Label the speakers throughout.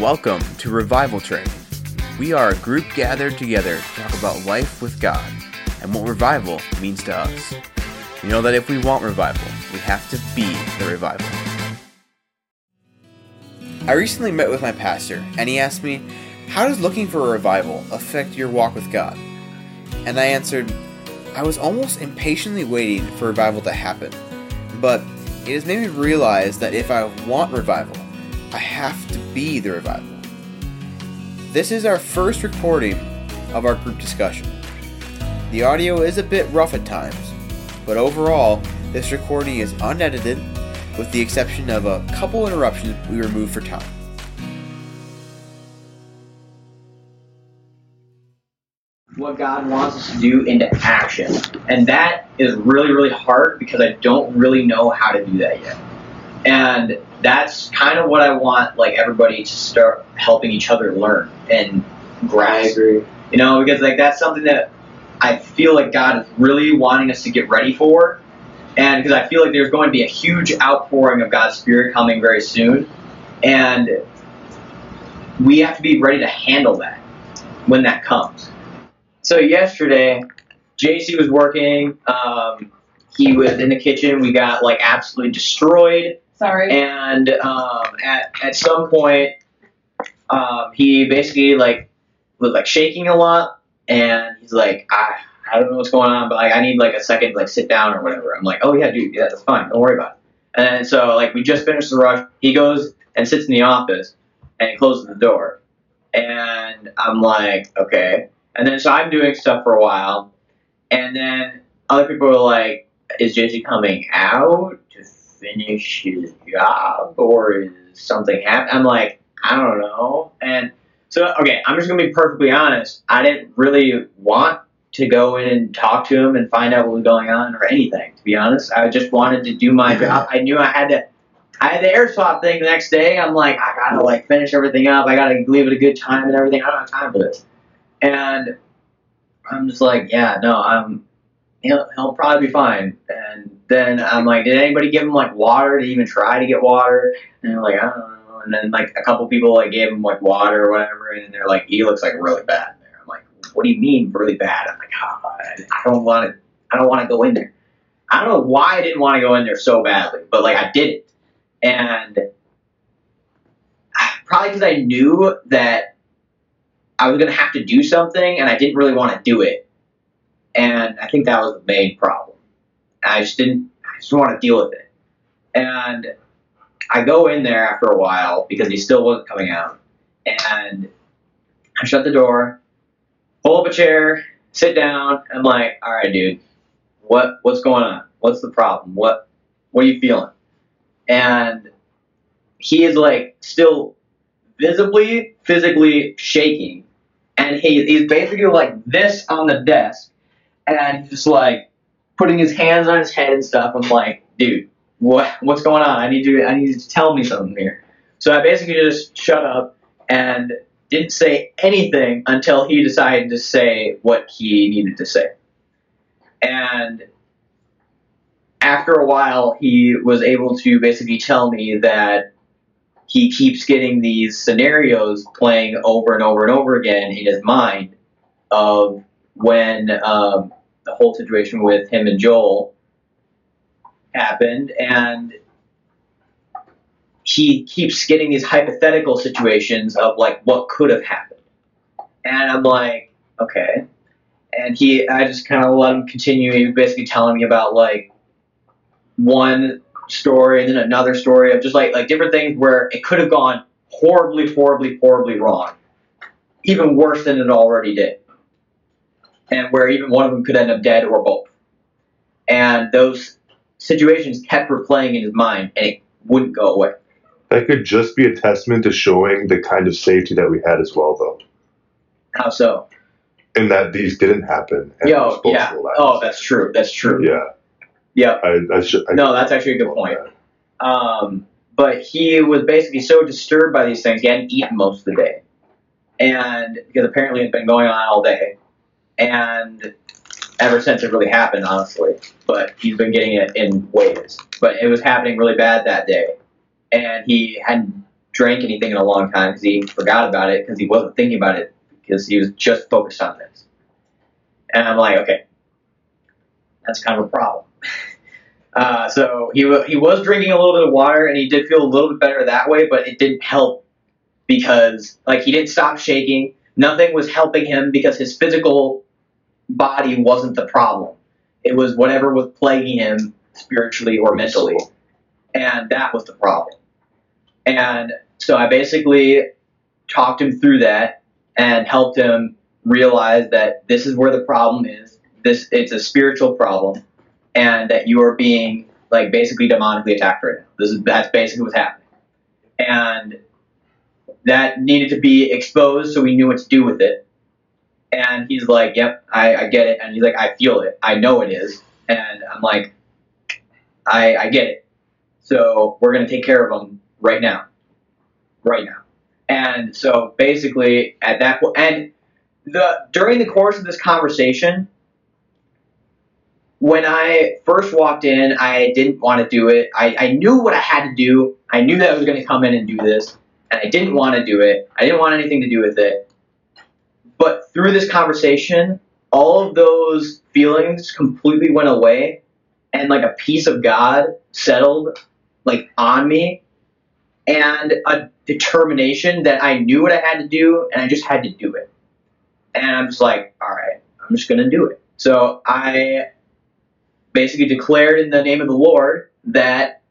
Speaker 1: Welcome to Revival Training. We are a group gathered together to talk about life with God and what revival means to us. We know that if we want revival, we have to be the revival. I recently met with my pastor, and he asked me, How does looking for a revival affect your walk with God? And I answered, I was almost impatiently waiting for revival to happen, but it has made me realize that if I want revival, I have to be the revival. This is our first recording of our group discussion. The audio is a bit rough at times, but overall, this recording is unedited with the exception of a couple interruptions we removed for time.
Speaker 2: what God wants us to do into action. And that is really, really hard because I don't really know how to do that yet. And that's kind of what I want like everybody to start helping each other learn and grasp. You know, because like that's something that I feel like God is really wanting us to get ready for. And because I feel like there's going to be a huge outpouring of God's Spirit coming very soon. And we have to be ready to handle that when that comes. So yesterday, JC was working. Um, he was in the kitchen. We got like absolutely destroyed.
Speaker 3: Sorry.
Speaker 2: And um, at at some point, um, he basically like was like shaking a lot, and he's like, I I don't know what's going on, but like I need like a second, like sit down or whatever. I'm like, oh yeah, dude, yeah, that's fine. Don't worry about it. And so like we just finished the rush. He goes and sits in the office, and he closes the door, and I'm like, okay. And then so I'm doing stuff for a while, and then other people are like, is JC coming out finish his job or is something happening? I'm like, I don't know. And so, okay, I'm just gonna be perfectly honest. I didn't really want to go in and talk to him and find out what was going on or anything. To be honest, I just wanted to do my job. I knew I had to. I had the air swap thing the next day. I'm like, I gotta like finish everything up. I gotta leave it a good time and everything. I don't have time for this. And I'm just like, yeah, no, I'm he'll, he'll probably be fine. And then I'm like, did anybody give him like water to even try to get water? And they're like, I don't know. And then like a couple people like gave him like water or whatever, and they're like, he looks like really bad in there. I'm like, what do you mean really bad? I'm like, oh, I don't want to, I don't want to go in there. I don't know why I didn't want to go in there so badly, but like I did it, and probably because I knew that I was gonna have to do something, and I didn't really want to do it and I think that was the main problem. I just didn't, I just want to deal with it. And I go in there after a while because he still wasn't coming out, and I shut the door, pull up a chair, sit down. I'm like, all right, dude, what what's going on? What's the problem? What what are you feeling? And he is like still visibly, physically shaking, and he, he's basically like this on the desk and he's just like putting his hands on his head and stuff. I'm like, dude, what what's going on? I need you I need to tell me something here. So I basically just shut up and didn't say anything until he decided to say what he needed to say. And after a while, he was able to basically tell me that he keeps getting these scenarios playing over and over and over again in his mind of when um, the whole situation with him and Joel happened, and he keeps getting these hypothetical situations of like what could have happened, and I'm like, okay, and he, I just kind of let him continue. He was basically telling me about like one story and then another story of just like like different things where it could have gone horribly, horribly, horribly wrong, even worse than it already did and where even one of them could end up dead or both. And those situations kept replaying in his mind, and it wouldn't go away.
Speaker 4: That could just be a testament to showing the kind of safety that we had as well, though.
Speaker 2: How so?
Speaker 4: And that these didn't happen. and
Speaker 2: Yo, yeah. Oh, that's true. That's true.
Speaker 4: yeah.
Speaker 2: Yeah.
Speaker 4: I, I should. I,
Speaker 2: No, that's actually a good point. Um, but he was basically so disturbed by these things, he hadn't eaten most of the day. And because apparently it's been going on all day. And ever since it really happened, honestly. But he's been getting it in waves. But it was happening really bad that day. And he hadn't drank anything in a long time because he forgot about it because he wasn't thinking about it because he was just focused on this. And I'm like, okay, that's kind of a problem. Uh, so he wa- he was drinking a little bit of water and he did feel a little bit better that way, but it didn't help because like he didn't stop shaking. Nothing was helping him because his physical body wasn't the problem. It was whatever was plaguing him spiritually or mentally, and that was the problem. And so I basically talked him through that and helped him realize that this is where the problem is. This it's a spiritual problem and that you are being like basically demonically attacked right now. This is that's basically what's happening, and that needed to be exposed so we knew what to do with it. And he's like, "Yep, I, I get it," and he's like, "I feel it. I know it is," and I'm like, "I I get it. So we're gonna take care of him right now, right now." And so basically, at that point, and the during the course of this conversation, when I first walked in, I didn't want to do it. I, I knew what I had to do. I knew that I was going to come in and do this, and I didn't want to do it. I didn't want anything to do with it. But through this conversation, all of those feelings completely went away, and like a peace of God settled like on me, and a determination that I knew what I had to do, and I just had to do it. And I'm just like, all right, I'm just going to do it. So I basically declared in the name of the Lord that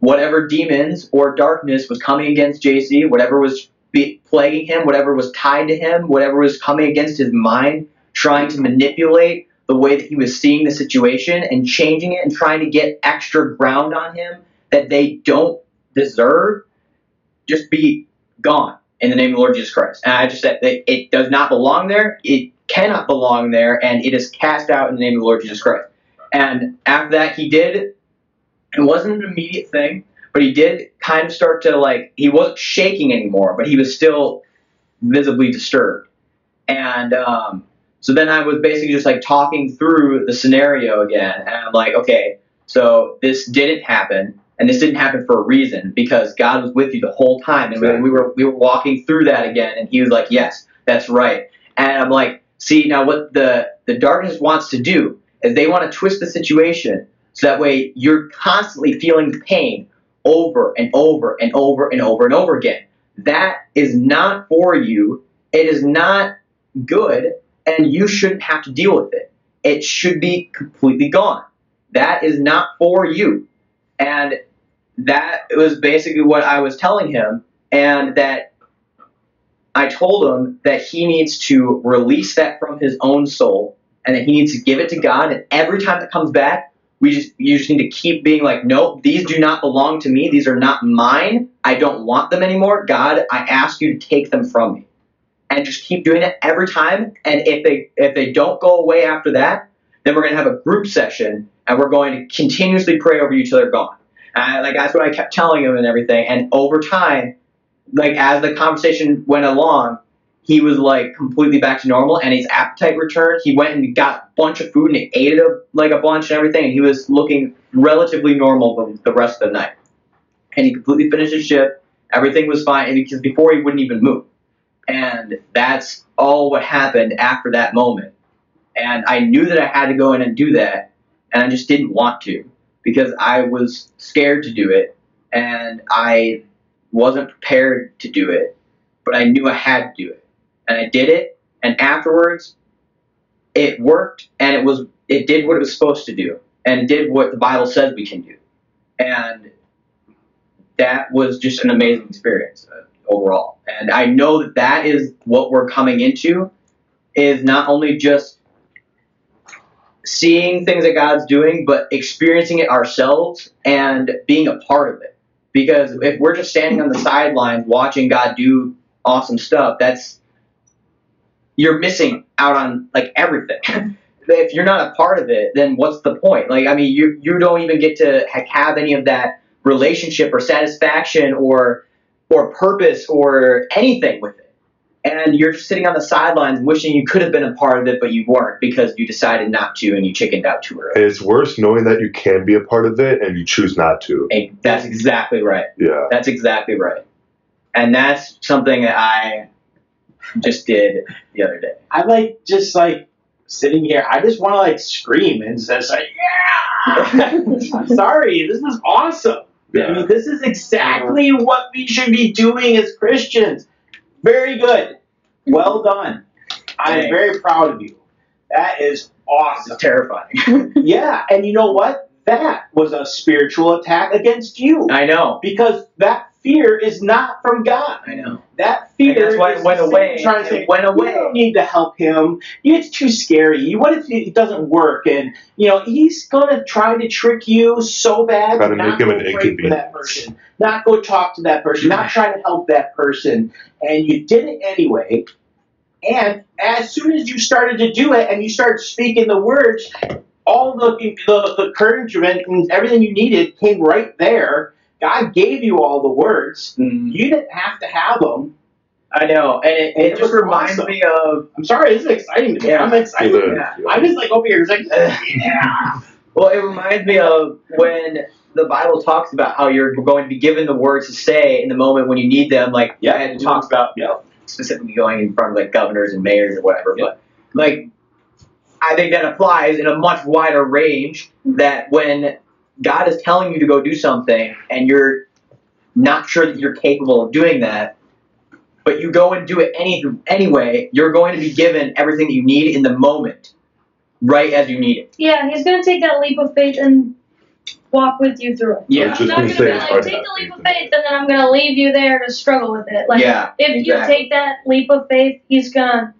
Speaker 2: whatever demons or darkness was coming against JC, whatever was be- plaguing him, whatever was tied to him, whatever was coming against his mind, trying to manipulate the way that he was seeing the situation and changing it and trying to get extra ground on him that they don't deserve, just be gone in the name of the Lord Jesus Christ. And I just said that it does not belong there. It cannot belong there, and it is cast out in the name of the Lord Jesus Christ. And after that, he did. It wasn't an immediate thing, but he did kind of start to like. He wasn't shaking anymore, but he was still visibly disturbed. And um, so then I was basically just like talking through the scenario again, and I'm like, okay, so this didn't happen, and this didn't happen for a reason because God was with you the whole time, and we, we were we were walking through that again, and he was like, yes, that's right, and I'm like, see now what the the darkness wants to do is they want to twist the situation so that way you're constantly feeling the pain over and over and over and over and over again. That is not for you. It is not good, and you shouldn't have to deal with it. It should be completely gone. That is not for you. And that was basically what I was telling him, and that I told him that he needs to release that from his own soul and that he needs to give it to God. And every time it comes back, we just you just need to keep being like, nope, these do not belong to me. These are not mine. I don't want them anymore. God, I ask you to take them from me. And just keep doing it every time. And if they if they don't go away after that, then we're gonna have a group session and we're going to continuously pray over you till they're gone. And like that's what I kept telling him and everything. And over time, like as the conversation went along, he was like completely back to normal and his appetite returned. He went and got a bunch of food and ate it a, like a bunch and everything. And he was looking relatively normal the, the rest of the night. And he completely finished his shift. Everything was fine because before he wouldn't even move. And that's all what happened after that moment. And I knew that I had to go in and do that, and I just didn't want to because I was scared to do it and I wasn't prepared to do it, but I knew I had to do it. And I did it, and afterwards it worked and it was it did what it was supposed to do and did what the Bible says we can do. And that was just an amazing experience uh, overall. And I know that that is what we're coming into is not only just seeing things that God's doing, but experiencing it ourselves and being a part of it. Because if we're just standing on the sidelines watching God do awesome stuff, that's you're missing out on like everything. if you're not a part of it, then what's the point? Like, I mean, you you don't even get to ha- have any of that relationship or satisfaction or or purpose or anything with it. and you're just sitting on the sidelines wishing you could have been a part of it, but you weren't because you decided not to and you chickened out too early.
Speaker 4: It's worse knowing that you can be a part of it and you choose not to.
Speaker 2: And that's exactly right.
Speaker 4: Yeah.
Speaker 2: That's exactly right. And that's something that I just did the other day.
Speaker 5: I like just like sitting here. I just want to like scream and just like, yeah. I'm sorry, this is awesome. I mean, this is exactly what we should be doing as Christians. Very good. Well done. I'm very proud of you. That is awesome.
Speaker 2: is terrifying.
Speaker 5: Yeah, and you know what? That was a spiritual attack against you
Speaker 2: I know.
Speaker 5: because that fear is not from God.
Speaker 2: I know.
Speaker 5: That fear
Speaker 2: And that's why it
Speaker 5: is
Speaker 2: went away.
Speaker 5: Trying to
Speaker 2: It
Speaker 5: say,
Speaker 2: went
Speaker 5: You don't need to help him. It's too scary. What if it doesn't work? And you know he's gonna try to trick you so bad.
Speaker 4: Try to
Speaker 5: not
Speaker 4: make him an
Speaker 5: pray
Speaker 4: inconvenience.
Speaker 5: that person, not go talk to that person, not try to help that person, and you did it anyway. And as soon as you started to do it, and you started speaking the words, all the the, the encouragement and everything you needed came right there. God gave you all the words.
Speaker 2: Mm,
Speaker 5: You didn't have to have them.
Speaker 2: I know. And it, it
Speaker 5: It's
Speaker 2: just
Speaker 5: just
Speaker 2: reminds
Speaker 5: awesome.
Speaker 2: me of
Speaker 5: I'm sorry, this is exciting to me.
Speaker 2: Yeah.
Speaker 5: I'm excited.
Speaker 4: Yeah.
Speaker 2: yeah.
Speaker 5: I'm just like over here, it's like, yeah.
Speaker 2: Well, it reminds me of when the Bible talks about how you're going to be given the words to say in the moment when you need them. Like,
Speaker 5: Yeah,
Speaker 2: and it talks about
Speaker 5: yeah.
Speaker 2: specifically going in front of like governors and mayors or whatever.
Speaker 5: Yeah.
Speaker 2: But like, I think that applies in a much wider range. That when God is telling you to go do something and you're not sure that you're capable of doing that, but you go and do it any anyway, you're going to be given everything that you need in the moment, right as you need it.
Speaker 6: Yeah, he's gonna take that leap of faith and walk with you through it.
Speaker 2: Yeah.
Speaker 4: Just
Speaker 6: He's not
Speaker 4: gonna
Speaker 6: gonna
Speaker 4: say
Speaker 6: be
Speaker 4: it's
Speaker 6: like,
Speaker 4: hard to
Speaker 6: take the leap of faith, and then I'm gonna leave you there to struggle with it. Like,
Speaker 2: yeah.
Speaker 6: if you take that leap of faith, he's gonna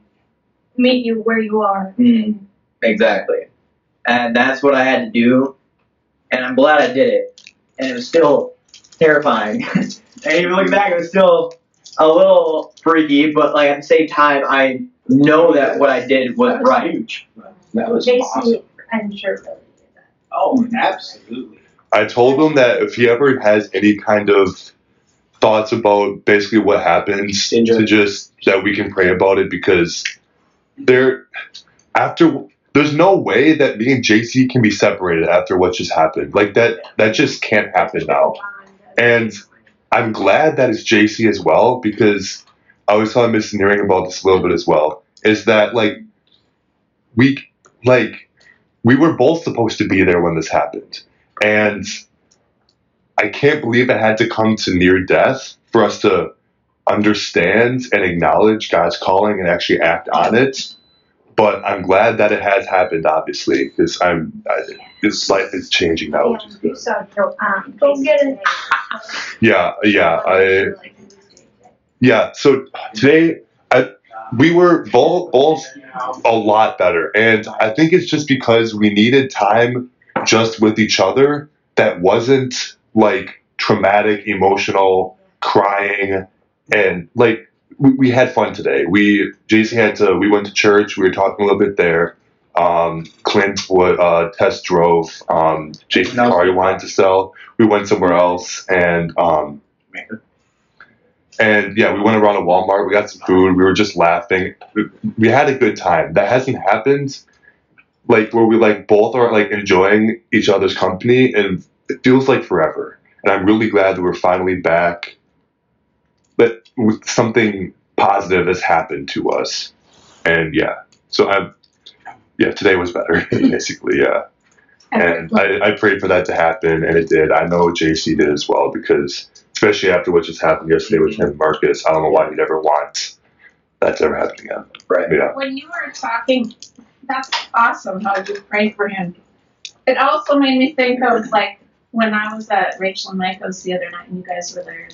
Speaker 6: meet you where you are.
Speaker 2: Mm, exactly. And that's what I had to do. And I'm glad I did it. And it was still terrifying. and even looking back, it was still a little freaky, but like at the same time, I know that what I did was
Speaker 5: That was
Speaker 2: right.
Speaker 5: huge. That was
Speaker 6: JC,
Speaker 5: awesome.
Speaker 6: I'm sure really did that.
Speaker 5: Oh, absolutely.
Speaker 4: I told him that if he ever has any kind of thoughts about basically what happens,
Speaker 5: Enjoy.
Speaker 4: to just that we can pray about it because there after there's no way that me and JC can be separated after what just happened. Like that that just can't happen now. And I'm glad that it's JC as well because I was telling Miss Nearing about this a little bit as well. Is that like we like we were both supposed to be there when this happened. And I can't believe it had to come to near death for us to understand and acknowledge God's calling and actually act on it. But I'm glad that it has happened, obviously, because I'm I, this life is changing now, which is good.
Speaker 6: Go get it.
Speaker 4: Yeah, yeah, I yeah. So today, I we were both both a lot better, and I think it's just because we needed time just with each other that wasn't like traumatic, emotional, crying, and like we, we had fun today. We JC had to. We went to church. We were talking a little bit there. Um, Clint would uh, test drove. Um, JC's car he wanted to sell. We went somewhere else, and um, and yeah, we went around to Walmart. We got some food. We were just laughing. We, we had a good time. That hasn't happened, like where we like both are like enjoying each other's company, and it feels like forever. And I'm really glad that we're finally back. That with something positive has happened to us, and yeah. So I'm, yeah. Today was better, basically. Yeah. And I, I prayed for that to happen, and it did. I know JC did as well because, especially after what just happened yesterday with him, and Marcus. I don't know why he'd ever want that to ever happen again.
Speaker 2: Right.
Speaker 4: Yeah.
Speaker 7: when you were talking, that's awesome how you pray for him. It also made me think of like when I was at Rachel and Michael's the other night and you guys were there.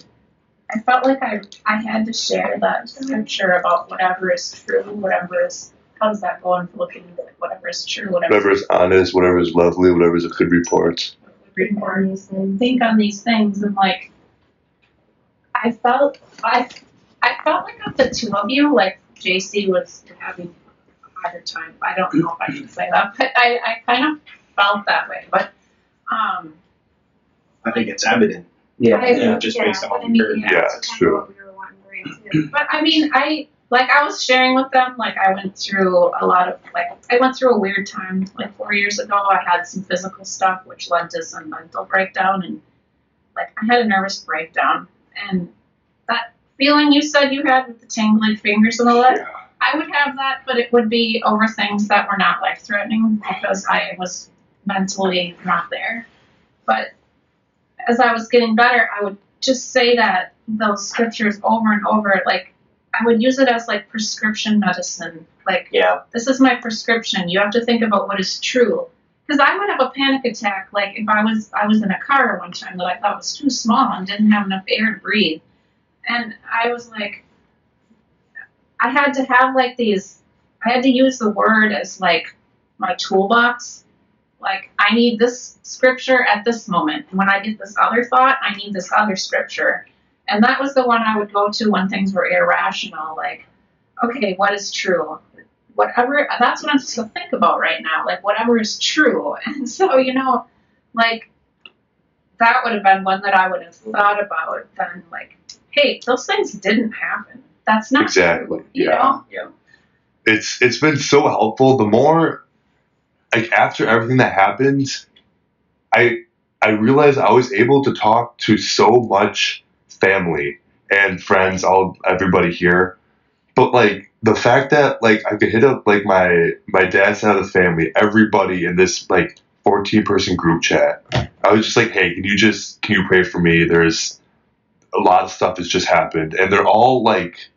Speaker 7: I felt like I I had to share that scripture about whatever is true, whatever is how does that go in Philippians? Like whatever is true, whatever,
Speaker 4: Whatever is honest, whatever is lovely, whatever is a good report.
Speaker 7: report. Think on these things and like I felt I I felt like of the two of you, like JC was having a harder time. I don't know if I can say that, but I, I kind of felt that way. But um
Speaker 5: I think it's evident.
Speaker 2: Yeah.
Speaker 7: I,
Speaker 5: Yeah, just based on what we heard.
Speaker 4: Yeah, it's true.
Speaker 7: But I mean, I like I was sharing with them, like I went through a lot of like I went through a weird time like four years ago. I had some physical stuff which led to some mental breakdown and like I had a nervous breakdown and that feeling you said you had with the tingling fingers and all that,
Speaker 4: Yeah.
Speaker 7: I would have that, but it would be over things that were not life threatening because I was mentally not there. But as I was getting better, I would just say that those scriptures over and over. Like I would use it as like prescription medicine. Like
Speaker 2: Yeah.
Speaker 7: this is my prescription. You have to think about what is true. Because I would have a panic attack, like if I was I was in a car one time that I thought was too small and didn't have enough air to breathe, and I was like, I had to have like these. I had to use the word as like my toolbox. Like I need this scripture at this moment, and when I get this other thought, I need this other scripture, and that was the one I would go to when things were irrational. Like, okay, what is true? Whatever. That's what I'm supposed to think about right now. Like whatever is true. And so you know, like that would have been one that I would have thought about. Then like, hey, those things didn't happen. That's not
Speaker 4: Exactly,
Speaker 7: true. You
Speaker 4: yeah.
Speaker 7: know.
Speaker 2: Yeah.
Speaker 4: it's it's been so helpful. The more like after everything that happened, I I realized I was able to talk to so much family and friends, all everybody here. But like the fact that like I could hit up like my my dad's side of the family, everybody in this like 14 person group chat. I was just like, hey, can you just can you pray for me? There's a lot of stuff that's just happened, and they're all like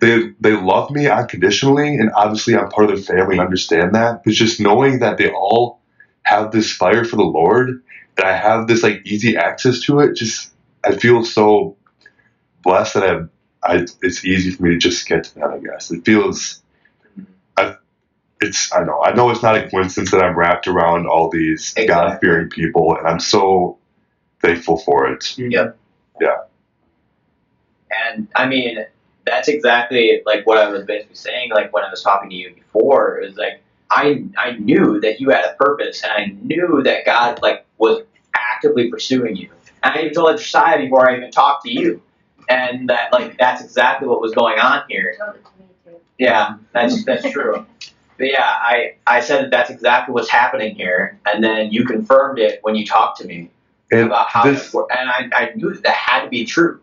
Speaker 4: they they love me unconditionally, and obviously I'm part of their family and understand that. But just knowing that they all have this fire for the Lord, and I have this like easy access to it, just I feel so blessed that I, I it's easy for me to just get to that. I guess it feels. I, it's I know I know it's not a coincidence that I'm wrapped around all these
Speaker 2: Exactly.
Speaker 4: God fearing people, and I'm so thankful for it. Mm-hmm.
Speaker 2: Yep.
Speaker 4: Yeah.
Speaker 2: And I mean, that's exactly like what I was basically saying. Like when I was talking to you before, it was like I I knew that you had a purpose, and I knew that God like was actively pursuing you. And I even told Josiah before I even talked to you, and that like that's exactly what was going on here. Yeah, that's that's true. But yeah, I I said that that's exactly what's happening here, and then you confirmed it when you talked to me
Speaker 4: And
Speaker 2: about how
Speaker 4: this,
Speaker 2: that and I I knew that, that had to be true.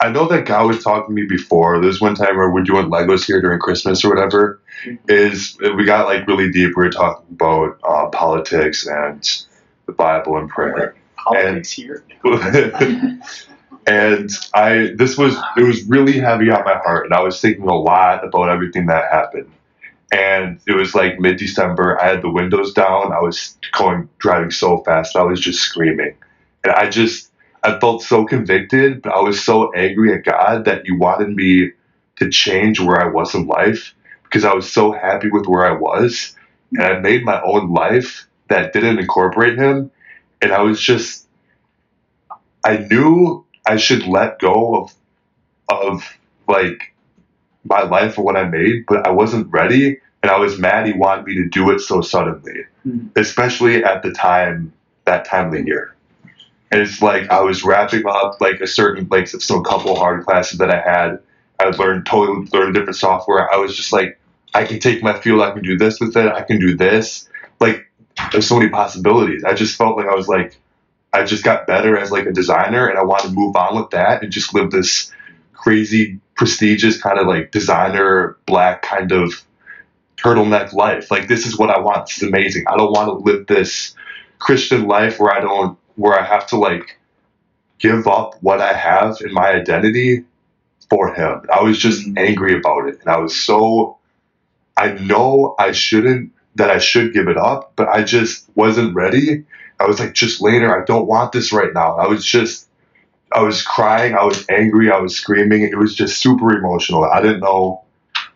Speaker 4: I know that God was talking to me before. There's one time where we're doing Legos here during Christmas or whatever. Is we got like really deep. We were talking about uh, politics and the Bible and prayer.
Speaker 3: Politics here.
Speaker 4: and I this was it was really heavy on my heart, and I was thinking a lot about everything that happened. And it was like mid December. I had the windows down. I was going driving so fast. I was just screaming, and I just I felt so convicted, but I was so angry at God that He wanted me to change where I was in life because I was so happy with where I was, and I made my own life that didn't incorporate Him, and I was just I knew I should let go of of like my life and what I made, but I wasn't ready, and I was mad he wanted me to do it so suddenly,
Speaker 3: Mhm.
Speaker 4: especially at the time that time of the year. And it's like I was wrapping up like a certain like some couple hard classes that I had. I learned totally learned different software. I was just like, I can take my field, I can do this with it, I can do this. Like there's so many possibilities. I just felt like I was like I just got better as like a designer and I wanted to move on with that and just live this crazy prestigious kind of like designer black kind of turtleneck life. Like this is what I want. This is amazing. I don't want to live this Christian life where I don't where I have to like give up what I have in my identity for him. I was just mm-hmm. angry about it and I was so I know I shouldn't that I should give it up, but I just wasn't ready. I was like just later, I don't want this right now. I was just I was crying, I was angry, I was screaming. It was just super emotional. I didn't know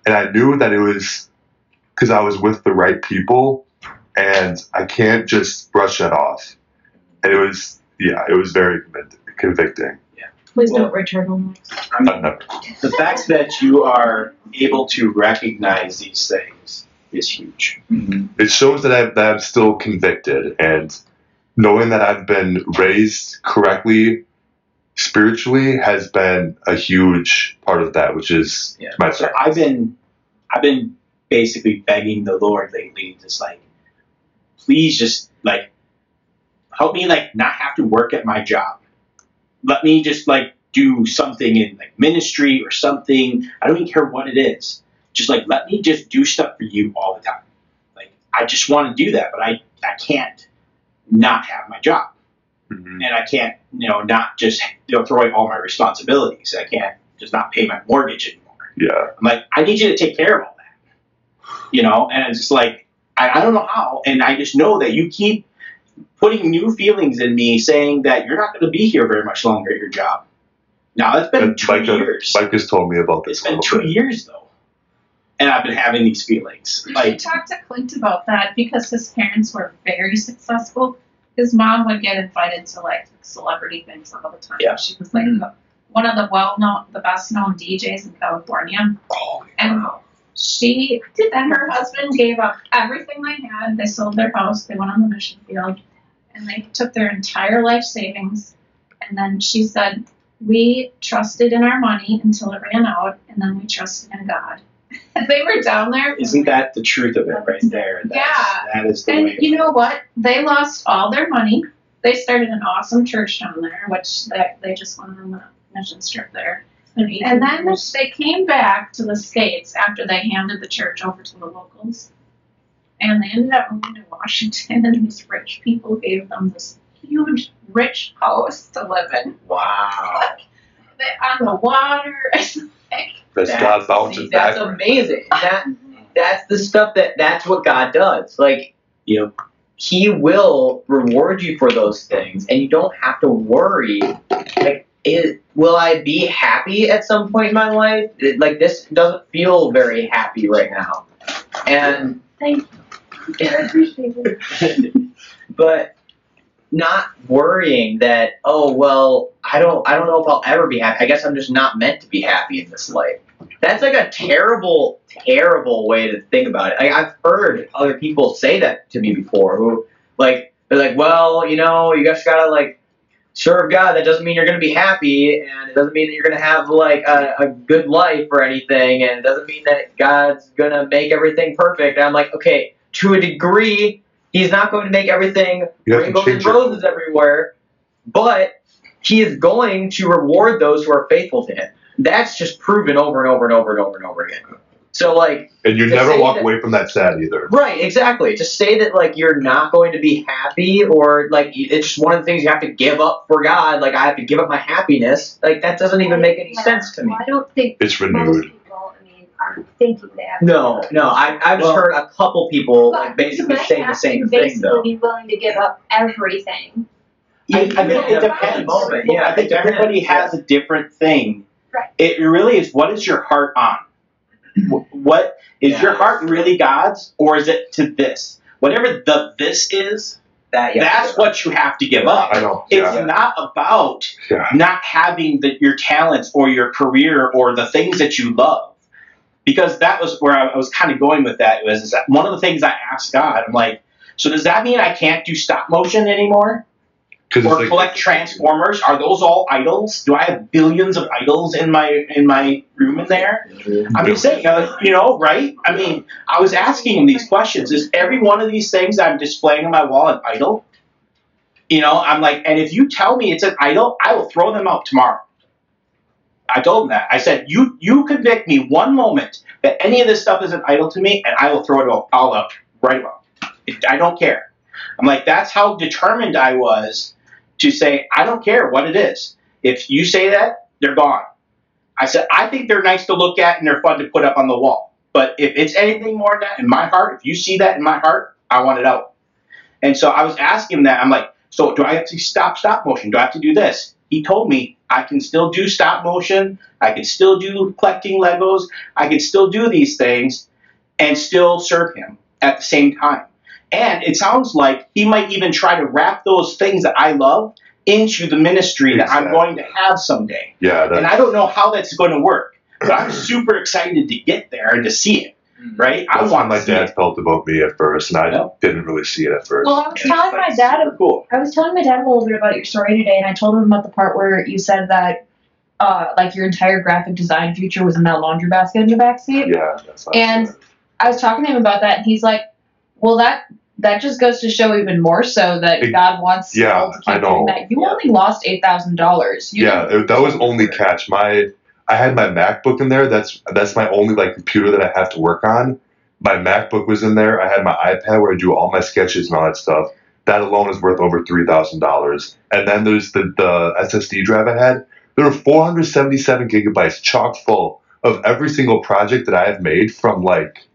Speaker 4: and I knew that it was because I was with the right people and I can't just brush that off. And it was, yeah, it was very convic- convicting.
Speaker 8: Please
Speaker 2: Well-
Speaker 8: don't wear turtlenecks.
Speaker 3: I mean, the fact that you are able to recognize these things is huge. Mm-hmm.
Speaker 4: It shows that, I, that I'm still convicted and knowing that I've been raised correctly spiritually has been a huge part of that, which is
Speaker 2: Yeah.
Speaker 4: my
Speaker 5: So. I've been, I've been basically begging the Lord lately, just like, please, just like, help me like not have to work at my job. Let me just like do something in like ministry or something. I don't even care what it is. Just like let me just do stuff for you all the time. Like I just want to do that, but I I can't not have my job
Speaker 4: Mhm.
Speaker 5: and I can't, you know, not just you know, throw away all my responsibilities. I can't just not pay my mortgage anymore.
Speaker 4: Yeah.
Speaker 5: I'm like, I need you to take care of all that, you know. And it's just like, I, I don't know how, and I just know that you keep putting new feelings in me, saying that you're not going to be here very much longer at your job. Now it's been
Speaker 4: And
Speaker 5: two
Speaker 4: Mike,
Speaker 5: years.
Speaker 4: Mike has told me about this.
Speaker 5: It's
Speaker 4: a
Speaker 5: been two
Speaker 4: bit.
Speaker 5: years though, and I've been having these feelings.
Speaker 7: I
Speaker 5: Like,
Speaker 7: talked to Clint about that because his parents were very successful. His mom would get invited to like celebrity things all the time.
Speaker 5: Yeah.
Speaker 7: She was like the, one of the well known, the best known DJs in California.
Speaker 5: oh,
Speaker 7: And she and her husband gave up everything they had. They sold their house. They went on the mission field, and they took their entire life savings. And then she said, "We trusted in our money until it ran out, and then we trusted in God." They were down there. for
Speaker 5: isn't that the truth of it right there? That's,
Speaker 7: Yeah.
Speaker 5: that is the
Speaker 7: and
Speaker 5: way.
Speaker 7: you know what? They lost all their money. They started an awesome church down there, which they, they just went on the mission trip there. And then they came back to the States after they handed the church over to the locals. And they ended up moving to Washington, and these rich people gave them this huge, rich house to live in.
Speaker 2: Wow.
Speaker 7: They, on the water.
Speaker 4: like, That's God bounces
Speaker 2: see, that's amazing. That that's the stuff that that's what God does. Like
Speaker 5: you know,
Speaker 2: He will reward you for those things, and you don't have to worry. Like, it, will I be happy at some point in my life? It- like this doesn't feel very happy right now, and
Speaker 9: Thank you. I
Speaker 2: but not worrying that oh well I don't I don't know if I'll ever be happy. I guess I'm just not meant to be happy in this life. That's like a terrible, terrible way to think about it. Like, I've heard other people say that to me before, who like they're like, well, you know, you just gotta like serve God. That doesn't mean you're gonna be happy, and it doesn't mean that you're gonna have like a, a good life or anything, and it doesn't mean that God's gonna make everything perfect. And I'm like, okay, to a degree, He's not going to make everything
Speaker 4: You have to
Speaker 2: rainbows and
Speaker 4: your-
Speaker 2: roses everywhere, but he is going to reward those who are faithful to him. That's just proven over and over and over and over and over again. So like
Speaker 4: And you never walk
Speaker 2: that-
Speaker 4: away from that sad either.
Speaker 2: right, exactly. To say that like you're not going to be happy or like it's just one of the things you have to give up for God, like I have to give up my happiness, like that doesn't even make any sense to me.
Speaker 9: I don't think
Speaker 4: It's
Speaker 9: most
Speaker 4: renewed.
Speaker 9: People, I mean, thinking that.
Speaker 2: No, no, I I've
Speaker 5: Well-
Speaker 2: heard a couple people like basically
Speaker 9: you might
Speaker 2: saying the same
Speaker 9: to
Speaker 2: thing
Speaker 9: basically
Speaker 2: though.
Speaker 9: be willing to give up everything.
Speaker 5: I, I think
Speaker 2: Yeah,
Speaker 5: it depends.
Speaker 2: moment, yeah,
Speaker 5: I think
Speaker 2: it
Speaker 5: everybody has a different thing.
Speaker 9: Right.
Speaker 5: It really is what is your heart on? Wh- What is your heart really God's or is it to this? Whatever the this is,
Speaker 2: That yeah.
Speaker 5: that's what you have to give up.
Speaker 4: I know.
Speaker 5: It's
Speaker 4: Yeah.
Speaker 5: not about
Speaker 4: Yeah.
Speaker 5: not having the, your talents or your career or the things that you love. Because that was where I, was kind of going with that. Was that one of the things I asked God. I'm like, so does that mean I can't do stop motion anymore? or
Speaker 4: like-
Speaker 5: collect transformers? Are those all idols? Do I have billions of idols in my in my room in there? I'm just saying, uh, you know, right? I mean, I was asking him these questions. Is every one of these things I'm displaying on my wall an idol? You know, I'm like, and if you tell me it's an idol, I will throw them out tomorrow. I told him that. I said, you you convict me one moment that any of this stuff isn't idol to me, and I will throw it all, all up right away. I don't care. I'm like, that's how determined I was to say, I don't care what it is. If you say that, they're gone. I said, I think they're nice to look at and they're fun to put up on the wall. But if it's anything more than that in my heart, if you see that in my heart, I want it out. And so I was asking him that. I'm like, so do I have to stop stop motion? Do I have to do this? He told me I can still do stop motion. I can still do collecting Legos. I can still do these things and still serve him at the same time. And it sounds like he might even try to wrap those things that I love into the ministry that I'm going to have someday.
Speaker 4: Yeah,
Speaker 5: And I don't know how that's going to work, but I'm super excited to get there and to see it. Right? I
Speaker 4: That's how
Speaker 5: want
Speaker 4: my
Speaker 5: to see
Speaker 4: dad
Speaker 5: it.
Speaker 4: felt about me at first, and I
Speaker 5: Yeah.
Speaker 4: didn't really see it at first.
Speaker 10: Well, I was
Speaker 5: Yeah,
Speaker 10: telling my dad.
Speaker 5: cool.
Speaker 10: I was telling my dad a little bit about your story today, and I told him about the part where you said that, uh, like your entire graphic design future was in that laundry basket in the backseat.
Speaker 4: yeah, that's
Speaker 10: And
Speaker 4: good.
Speaker 10: I was talking to him about that, and he's like, "Well, that that just goes to show even more so that
Speaker 4: It-
Speaker 10: God wants
Speaker 4: yeah,
Speaker 10: to keep
Speaker 4: I know.
Speaker 10: doing that. You only lost eight thousand dollars.
Speaker 4: yeah, it, that was only catch. My I had my MacBook in there. That's that's my only like computer that I have to work on. My MacBook was in there. I had my iPad where I do all my sketches and all that stuff. That alone is worth over three thousand dollars. And then there's the the SSD drive I had. There were 477 gigabytes, chock full of every single project that I have made from like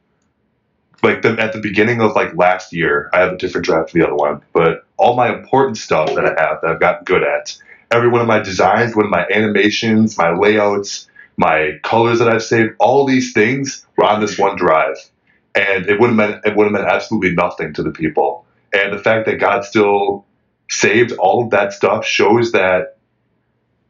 Speaker 4: like the, at the beginning of like last year. I have a different drive for the other one, but all my important stuff that I have that I've gotten good at every one of my designs, one of my animations, my layouts, my colors that I've saved, all these things were on this one drive. And it would have meant it would have meant absolutely nothing to the people. And the fact that God still saved all of that stuff shows that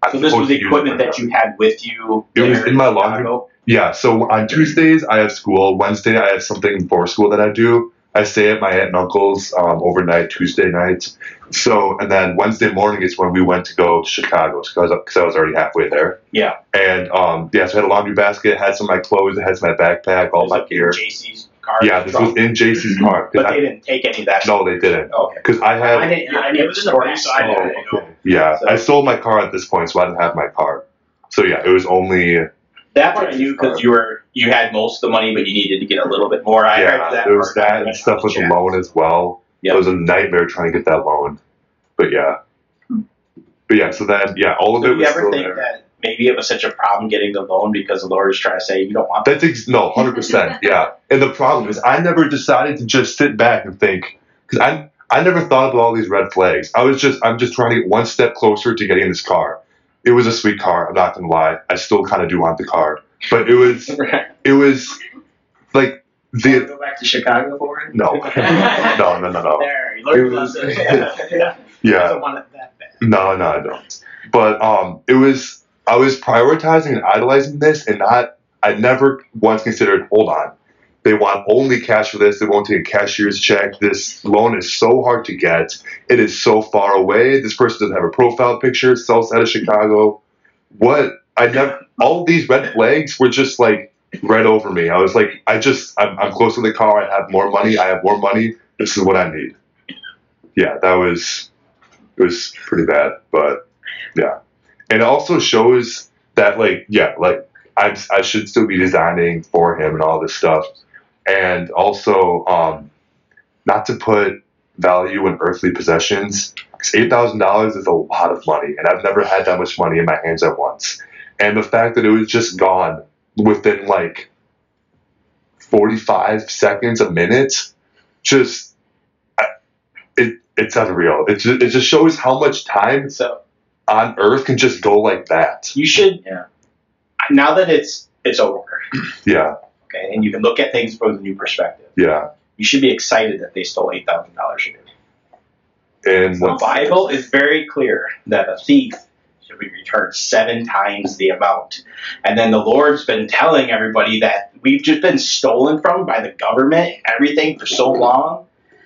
Speaker 4: I'm
Speaker 5: So this was
Speaker 4: the
Speaker 5: equipment that you had with you.
Speaker 4: It was in my laundry.
Speaker 5: Chicago?
Speaker 4: Yeah, so on Tuesdays I have school. Wednesday I have something for school that I do. I stay at my aunt and uncle's um, overnight Tuesday nights. So and then Wednesday morning is when we went to go to Chicago because I was already halfway there.
Speaker 5: Yeah.
Speaker 4: And um, yeah, so I had a laundry basket, had some of my clothes, it had my backpack, all my gear.
Speaker 5: JC's car.
Speaker 4: Yeah, this was in JC's car. 'cause
Speaker 5: But
Speaker 4: I-
Speaker 5: they didn't take any of that.
Speaker 4: no, they didn't.
Speaker 5: Okay.
Speaker 4: Because I had.
Speaker 5: I didn't. I
Speaker 2: It was in the
Speaker 5: story,
Speaker 2: back,
Speaker 5: so I
Speaker 2: so-
Speaker 4: Yeah,
Speaker 5: So-
Speaker 4: I sold my car at this point, so I didn't have my car. So yeah, it was only
Speaker 5: That part I knew because you were you had most of the money, but you needed to get a little bit more. I
Speaker 4: yeah,
Speaker 5: that.
Speaker 4: there was that and stuff with the loan as well.
Speaker 5: Yeah.
Speaker 4: It was a nightmare trying to get that loan. But yeah. But yeah, so then yeah, all of
Speaker 5: So
Speaker 4: it
Speaker 5: do you ever
Speaker 4: still
Speaker 5: think
Speaker 4: there.
Speaker 5: that maybe it was such a problem getting the loan because the Lord is trying to say you don't want
Speaker 4: That's ex- no, hundred percent. Yeah, and the problem is, I never decided to just sit back and think because I I never thought about all these red flags. I was just I'm just trying to get one step closer to getting this car. It was a sweet car. I'm not gonna lie. I still kind of do want the car, but it was it was like the
Speaker 2: go back to Chicago for it?
Speaker 4: no no no no no
Speaker 2: There, you learned
Speaker 4: It was-
Speaker 2: lesson. yeah.
Speaker 4: yeah
Speaker 2: Doesn't want it that bad.
Speaker 4: No, no, I don't. But um, it was I was prioritizing and idolizing this, and not I never once considered. Hold on, they want only cash for this. They won't take a cashier's check. This loan is so hard to get. It is so far away. This person doesn't have a profile picture. It's outside of Chicago. What I never. All these red flags were just like right over me. I was like, I just I'm, I'm close to the car. I have more money. I have more money. This is what I need. Yeah, that was it was pretty bad, but yeah. And it also shows that like yeah, like I'm I should still be designing for him and all this stuff. And also um not to put value in earthly possessions. Eight thousand dollars is a lot of money, and I've never had that much money in my hands at once. And the fact that it was just gone within like forty-five seconds, a minute, just it it's unreal. It just, it just shows how much time
Speaker 5: So
Speaker 4: on Earth can just go like that.
Speaker 5: you should.
Speaker 2: Yeah.
Speaker 5: Now that it's it's over,
Speaker 4: Yeah,
Speaker 5: okay, and you can look at things from a new perspective.
Speaker 4: yeah.
Speaker 5: You should be excited that they stole eight thousand dollars from you.
Speaker 4: And
Speaker 5: The Bible is very clear that a thief should be returned seven times the amount. And then the Lord's been telling everybody that we've just been stolen from by the government, everything for so long,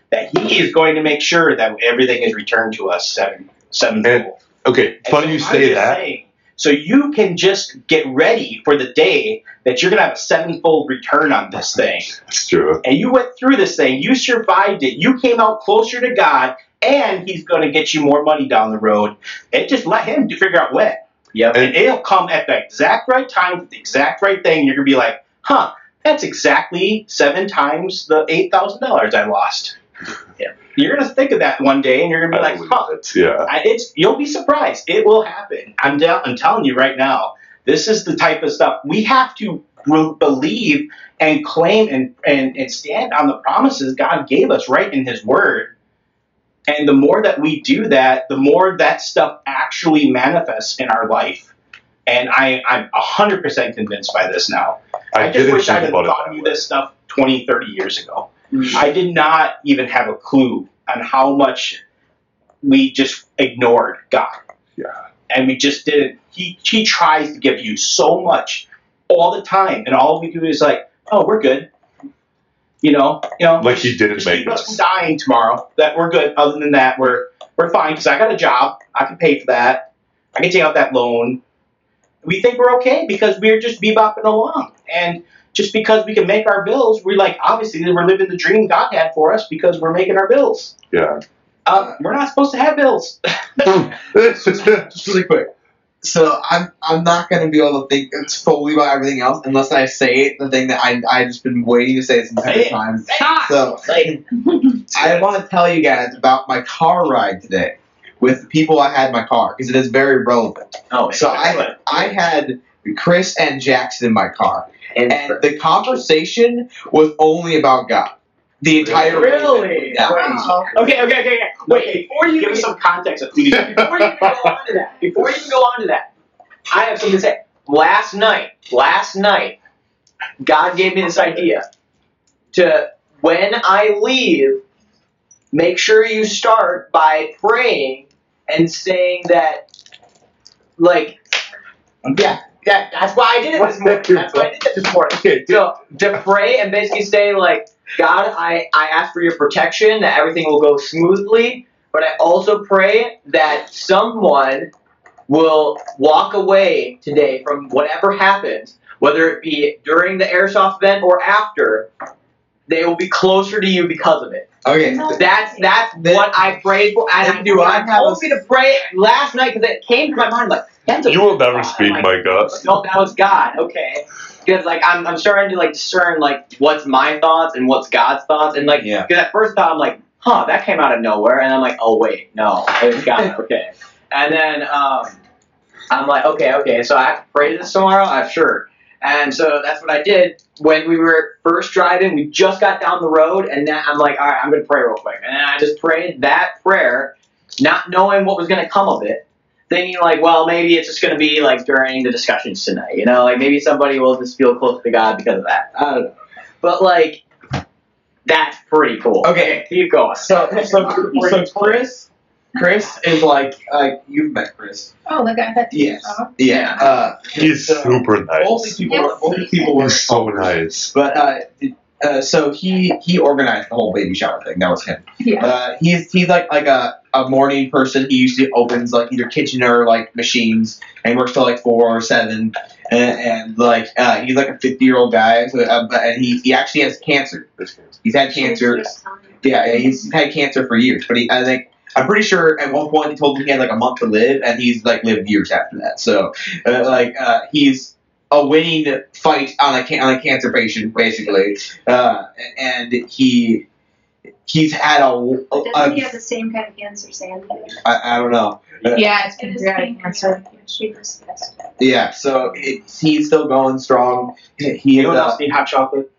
Speaker 5: that He is going to make sure that everything is returned to us seven sevenfold.
Speaker 4: okay, funny
Speaker 5: so
Speaker 4: you say that.
Speaker 5: saying, so you can just get ready for the day that you're going to have a sevenfold return on this thing
Speaker 4: It's true.
Speaker 5: and you went through this thing, you survived it, you came out closer to God, and He's going to get you more money down the road. And just let Him figure out when. Yep. And,
Speaker 4: And-
Speaker 5: it'll come at the exact right time, with the exact right thing. And you're going to be like, huh, that's exactly seven times the $8,000 I lost. Yeah. You're going to think of that one day, and you're going to be
Speaker 4: I
Speaker 5: like, huh.
Speaker 4: it. Yeah.
Speaker 5: I, it's you'll be surprised. It will happen. I'm down, I'm telling you right now. This is the type of stuff we have to believe and claim and, and and stand on the promises God gave us right in His Word. And the more that we do that, the more that stuff actually manifests in our life. And I, I'm 100% convinced by this now. I, just
Speaker 4: didn't
Speaker 5: wish I had thought of this stuff 20, 30 years ago. I did not even have a clue on how much we just ignored God.
Speaker 4: Yeah.
Speaker 5: And we just didn't. He he tries to give you so much all the time, and all we do is like, oh, we're good. You know, you know,
Speaker 4: Like he didn't make
Speaker 5: keep us from
Speaker 4: us.
Speaker 5: dying tomorrow. That we're good. Other than that, we're we're fine because I got a job. I can pay for that. I can take out that loan. We think we're okay because we're just bebopping along, and just because we can make our bills, we're like obviously we're living the dream God had for us because we're making our bills.
Speaker 4: Yeah.
Speaker 5: Uh, we're not supposed to have bills.
Speaker 11: Just really quick. So I'm I'm not gonna be able to think it's fully about everything else unless I say it, the thing that I I just been waiting to say this entire
Speaker 5: Say it.
Speaker 11: time. So I want to tell you guys about my car ride today with the people I had in my car because it is very relevant.
Speaker 2: Oh,
Speaker 11: So I I had Chris and Jackson in my car,
Speaker 2: and,
Speaker 11: and the conversation was only about God. The entire
Speaker 5: Really?
Speaker 11: Yeah.
Speaker 7: Wow.
Speaker 5: okay, okay, okay, okay. Wait, before you give us some context of who
Speaker 2: before you even go on to that, before you even go on to that, I have something to say. Last night, last night, God gave me this idea to when I leave, make sure you start by praying and saying that, like, yeah, that, that's why I did it this morning. That's why I did it this morning.
Speaker 4: Okay,
Speaker 2: So to pray and basically say like, God, I, I ask for your protection, that everything will go smoothly, but I also pray that someone will walk away today from whatever happens, whether it be during the airsoft event or after, they will be closer to you because of it.
Speaker 11: Okay.
Speaker 2: That's that's
Speaker 11: Then-
Speaker 2: what I prayed for, and
Speaker 11: do. I have
Speaker 2: me to pray last night because it came to my mind like
Speaker 4: You will never speak,
Speaker 2: Like,
Speaker 4: Micah.
Speaker 2: no, that was God. Okay. Because like I'm, I'm starting to like discern like what's my thoughts and what's God's thoughts. And like
Speaker 11: Yeah.
Speaker 2: because at first thought I'm like huh that came out of nowhere. And I'm like oh wait no. It's God. Okay. And then um I'm like okay okay. So I have to pray this tomorrow? I'm sure. And so that's what I did. When we were first driving we just got down the road. And then I'm like all right I'm gonna pray real quick. And then I just prayed that prayer not knowing what was gonna come of it thinking like, well, maybe it's just going to be like during the discussions tonight, you know, like maybe somebody will just feel close to God because of that. I don't know, but like, that's pretty cool.
Speaker 11: Okay.
Speaker 2: keep going.
Speaker 11: So so so Chris Chris is like uh, you've met Chris.
Speaker 7: Oh, the guy that
Speaker 11: Yes. Yeah. Uh,
Speaker 4: He's
Speaker 11: so
Speaker 4: super
Speaker 11: Both these people were, both these people were
Speaker 4: He's so nice.
Speaker 11: But uh, it- uh, so he he organized the whole baby shower thing. That was him.
Speaker 7: Yeah.
Speaker 11: Uh, he's he's like like a, a morning person. He usually opens like either kitchen or like machines, and he works till like four or seven. And, and like uh, he's like a fifty year old guy, so, uh, but- and he he actually has cancer. He's had cancer. Yeah, he's had cancer for years. But he I think. I'm pretty sure at one point he told me he had like a month to live, and he's like lived years after that. So, uh, like, uh, he's a winning fight on a can- on a cancer patient, basically. Uh, and he he's had a, a,
Speaker 9: Doesn't he have the same kind of cancer Sandy?
Speaker 11: I, I don't know. Uh,
Speaker 10: Yeah, it's
Speaker 9: It is
Speaker 10: pancreatic cancer.
Speaker 9: She discussed
Speaker 11: yeah, so it, he's still going strong. He he
Speaker 5: you
Speaker 11: is,
Speaker 5: know what else need hot chocolate?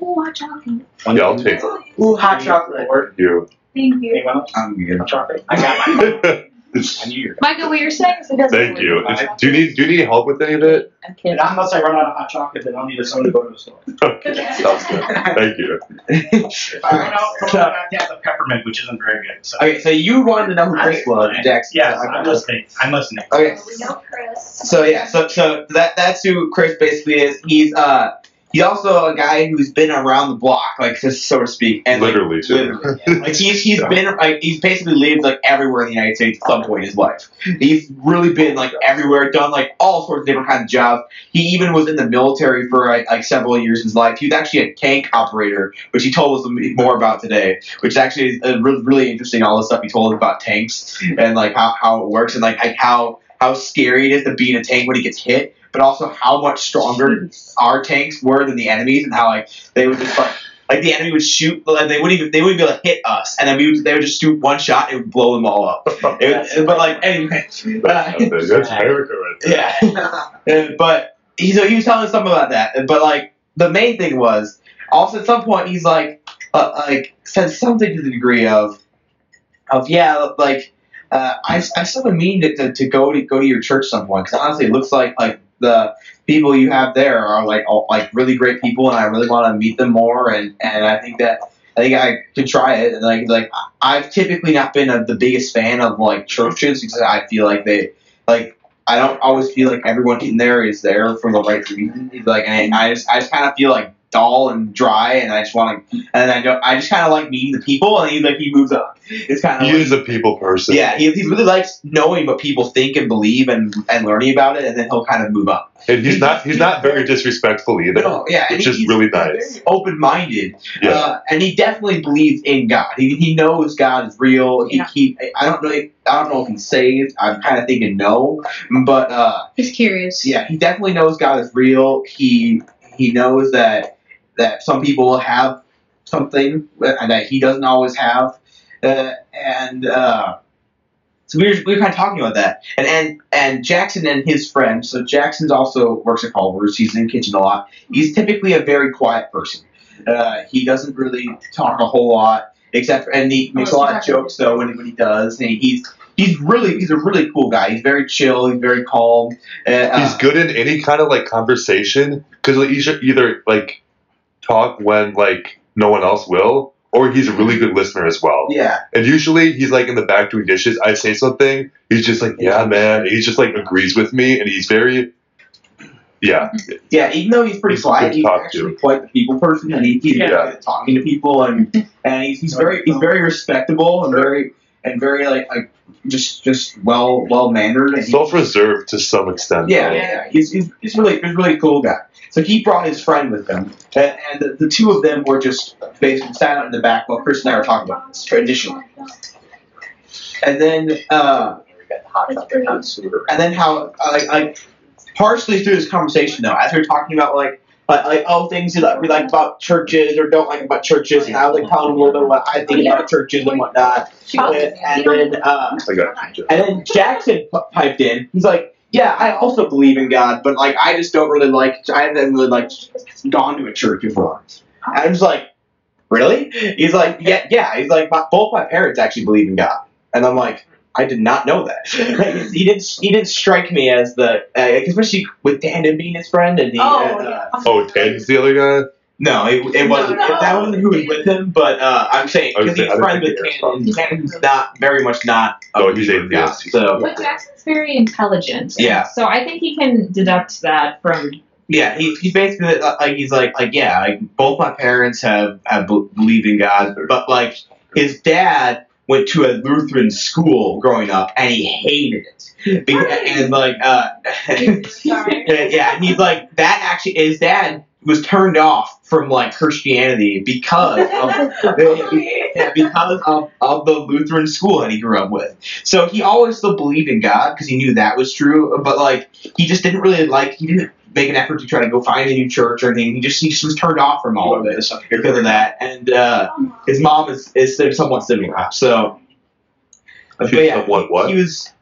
Speaker 9: Oh, watch out.
Speaker 4: Yeah, I'll take it.
Speaker 2: Ooh, hot chocolate.
Speaker 4: Thank you.
Speaker 9: Thank you.
Speaker 5: Anyone else?
Speaker 11: I'm good.
Speaker 5: Hot chocolate? I got mine. I
Speaker 4: Thank
Speaker 5: knew you
Speaker 10: Michael, what you're saying is it doesn't.
Speaker 4: Thank you. Do you need Do you need help with any of it?
Speaker 10: I'm kidding.
Speaker 5: And unless I run out of hot chocolate, then I'll need someone to go to the store.
Speaker 4: Okay, sounds good. Thank you.
Speaker 5: If I run out, then I have to have the peppermint, which isn't very good. So.
Speaker 11: Okay, so you wanted to know who Chris was, Jackson.
Speaker 5: Yes,
Speaker 11: So I-
Speaker 5: I'm listening. I'm listening.
Speaker 11: Okay,
Speaker 9: We know Chris.
Speaker 11: So yeah, so so that that's who Chris basically is. He's uh he's also a guy who's been around the block, like so, to speak, and like,
Speaker 4: Literally, too.
Speaker 11: literally, yeah. like he's he's been like he's basically lived like everywhere in the United States at some point in his life. He's really been like everywhere, done like all sorts of different kinds of jobs. He even was in the military for like, like several years in his life. He was actually a tank operator, which he told us more about today. Which actually is really, really interesting. All the stuff he told us about tanks and like how, how it works and like, like how how scary it is to be in a tank when he gets hit, but also how much stronger our tanks were than the enemies, and how like they would just like like the enemy would shoot, like they wouldn't even they wouldn't be able to hit us, and then we would, they would just shoot one shot, and it would blow them all up. It but like anyway, uh,
Speaker 4: That's America right there.
Speaker 11: yeah. But he so he was telling us something about that. But like the main thing was also at some point he's like uh, like said something to the degree of of yeah like uh, I I still been meaning to, to, to go to go to your church some point because honestly it looks like like the people you have there are like all, like really great people and I really want to meet them more and and I think that. I think I could try it, and like like I've typically not been a, the biggest fan of like churches because I feel like they like I don't always feel like everyone in there is there for the right reason. Like, and I just, I just kind of feel like dull and dry, and I just want to, and I don't, I just kind of like meeting the people, and he like he moves up. It's kind of
Speaker 4: He
Speaker 11: like,
Speaker 4: is a people person.
Speaker 11: yeah, he, he really likes knowing what people think and believe and and learning about it, and then he'll kind of move up.
Speaker 4: and he's not he's not very disrespectful either.
Speaker 11: No, yeah,
Speaker 4: which
Speaker 11: he-
Speaker 4: is
Speaker 11: he's
Speaker 4: really nice.
Speaker 11: Open minded,
Speaker 4: Yeah.
Speaker 11: uh, and he definitely believes in God. He, he knows God is real. He,
Speaker 10: Yeah.
Speaker 11: he I don't know. If, I don't know if he's saved. I'm kind of thinking no, but uh,
Speaker 10: He's curious.
Speaker 11: yeah, he definitely knows God is real. He he knows that that some people have something that he doesn't always have, uh, and uh, so we were, we were kind of talking about that. And and and Jackson and his friend. So Jackson's also works at Culver's. He's in the kitchen a lot. He's typically a very quiet person. Uh, he doesn't really talk a whole lot, except for, and he makes a lot of jokes though when, when he does. And he's he's really he's a really cool guy. He's very chill. He's very calm. Uh,
Speaker 4: He's good in any kind of like conversation because like, he either like talk when like no one else will, or he's a really good listener as well.
Speaker 11: Yeah,
Speaker 4: And usually he's like in the back doing dishes. I say something, he's just like, "Yeah, man." And he just like agrees with me, and he's very, yeah,
Speaker 11: yeah. Even though he's pretty
Speaker 4: He's
Speaker 11: quiet, he's
Speaker 4: talk
Speaker 11: actually quite the people person, and he, he's
Speaker 4: Yeah.
Speaker 11: talking to people, and and he's, he's very he's very respectable and very and very like like just just well well mannered. And
Speaker 4: self-reserved to some extent.
Speaker 11: Yeah,
Speaker 4: though.
Speaker 11: yeah, yeah. He's, he's, he's really he's a really cool guy. So he brought his friend with him, and, and the, the two of them were just basically sat out in the back while Chris and I were talking about this traditionally. And then uh, and then how like like partially through this conversation though, as we were talking about like like, like oh things we like, we like about churches or don't like about churches, and I was like telling him a little bit what I think about churches and whatnot. And, and then uh,
Speaker 4: I got you.
Speaker 11: and then Jackson p- piped in. He's like, "Yeah, I also believe in God, but like, I just don't really like. I haven't really like gone to a church before." And I'm just like, "Really?" He's like, "Yeah, yeah." He's like, "Both my parents actually believe in God," and I'm like. I did not know that. he didn't. He didn't strike me as the, uh, especially with Dan being his friend, and he.
Speaker 10: Oh,
Speaker 11: uh,
Speaker 10: yeah.
Speaker 4: Oh, Tan's the other guy.
Speaker 11: no, it, it wasn't.
Speaker 10: No, no.
Speaker 11: That wasn't who was with him. But uh, I'm saying because he's friends with
Speaker 4: didn't think
Speaker 11: Tan,
Speaker 4: he
Speaker 11: and Tan's not very much not. a
Speaker 4: Oh, he's
Speaker 11: believer in God,
Speaker 4: atheist.
Speaker 11: So
Speaker 10: But Jackson's very intelligent.
Speaker 11: Yeah.
Speaker 10: So I think he can deduct that from.
Speaker 11: Yeah, he, he's basically uh, like he's like like yeah, like both my parents have have be- believed in God, but like his dad went to a Lutheran school growing up and he hated it, Be- and like uh, yeah, and he's like that actually his dad was turned off from like Christianity because of yeah, because of, of the Lutheran school that he grew up with. So he always still believed in God because he knew that was true, but like he just didn't really like he didn't make an effort to try to go find a new church or anything. He just he just was turned off from all of it because of that. And uh, his mom is is somewhat similar. So, but yeah,
Speaker 4: somewhat what?
Speaker 11: he was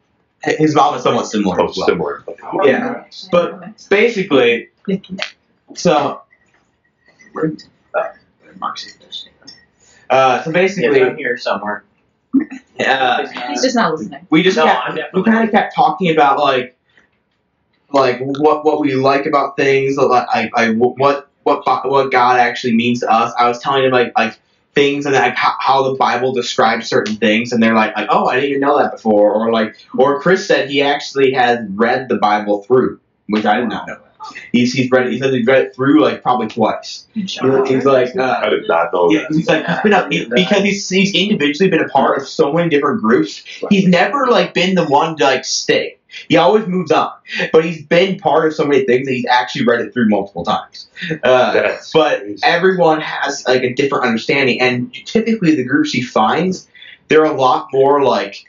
Speaker 11: his mom is somewhat similar.
Speaker 4: Oh,
Speaker 11: as well.
Speaker 4: similar.
Speaker 11: Yeah, but basically, so. Uh, so basically,
Speaker 5: I'm here somewhere.
Speaker 11: uh,
Speaker 10: He's just not listening.
Speaker 11: we just
Speaker 5: No,
Speaker 11: kept, we kind of kept talking about like like what what we like about things like I, I what what what God actually means to us. I was telling him like like things and like how, how the Bible describes certain things, and they're like like oh I didn't even know that before, or like or Chris said he actually has read the Bible through, which I did not know. He's he's read it, he said he's read it through like probably twice. He's like uh,
Speaker 4: I did not know
Speaker 11: yeah, he's like he's been a, he- because he's he's individually been a part of so many different groups. He's never like been the one to like stay. He always moves on, but he's been part of so many things that he's actually read it through multiple times. Uh, but everyone has like a different understanding, and typically the groups he finds, they're a lot more like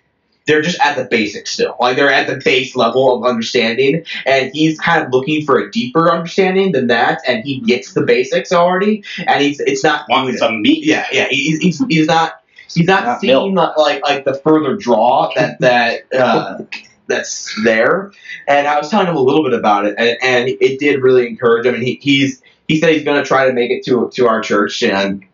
Speaker 11: they're just at the basics still. Like they're at the base level of understanding, and he's kind of looking for a deeper understanding than that, and he gets the basics already, and he's it's not
Speaker 5: Want some meat?
Speaker 11: yeah, yeah. He's, he's, he's not he's not,
Speaker 5: Not
Speaker 11: seeing the, like like the further draw that that uh, that's there. And I was telling him a little bit about it, and, and it did really encourage him. And he, he's he said he's going to try to make it to to our church, and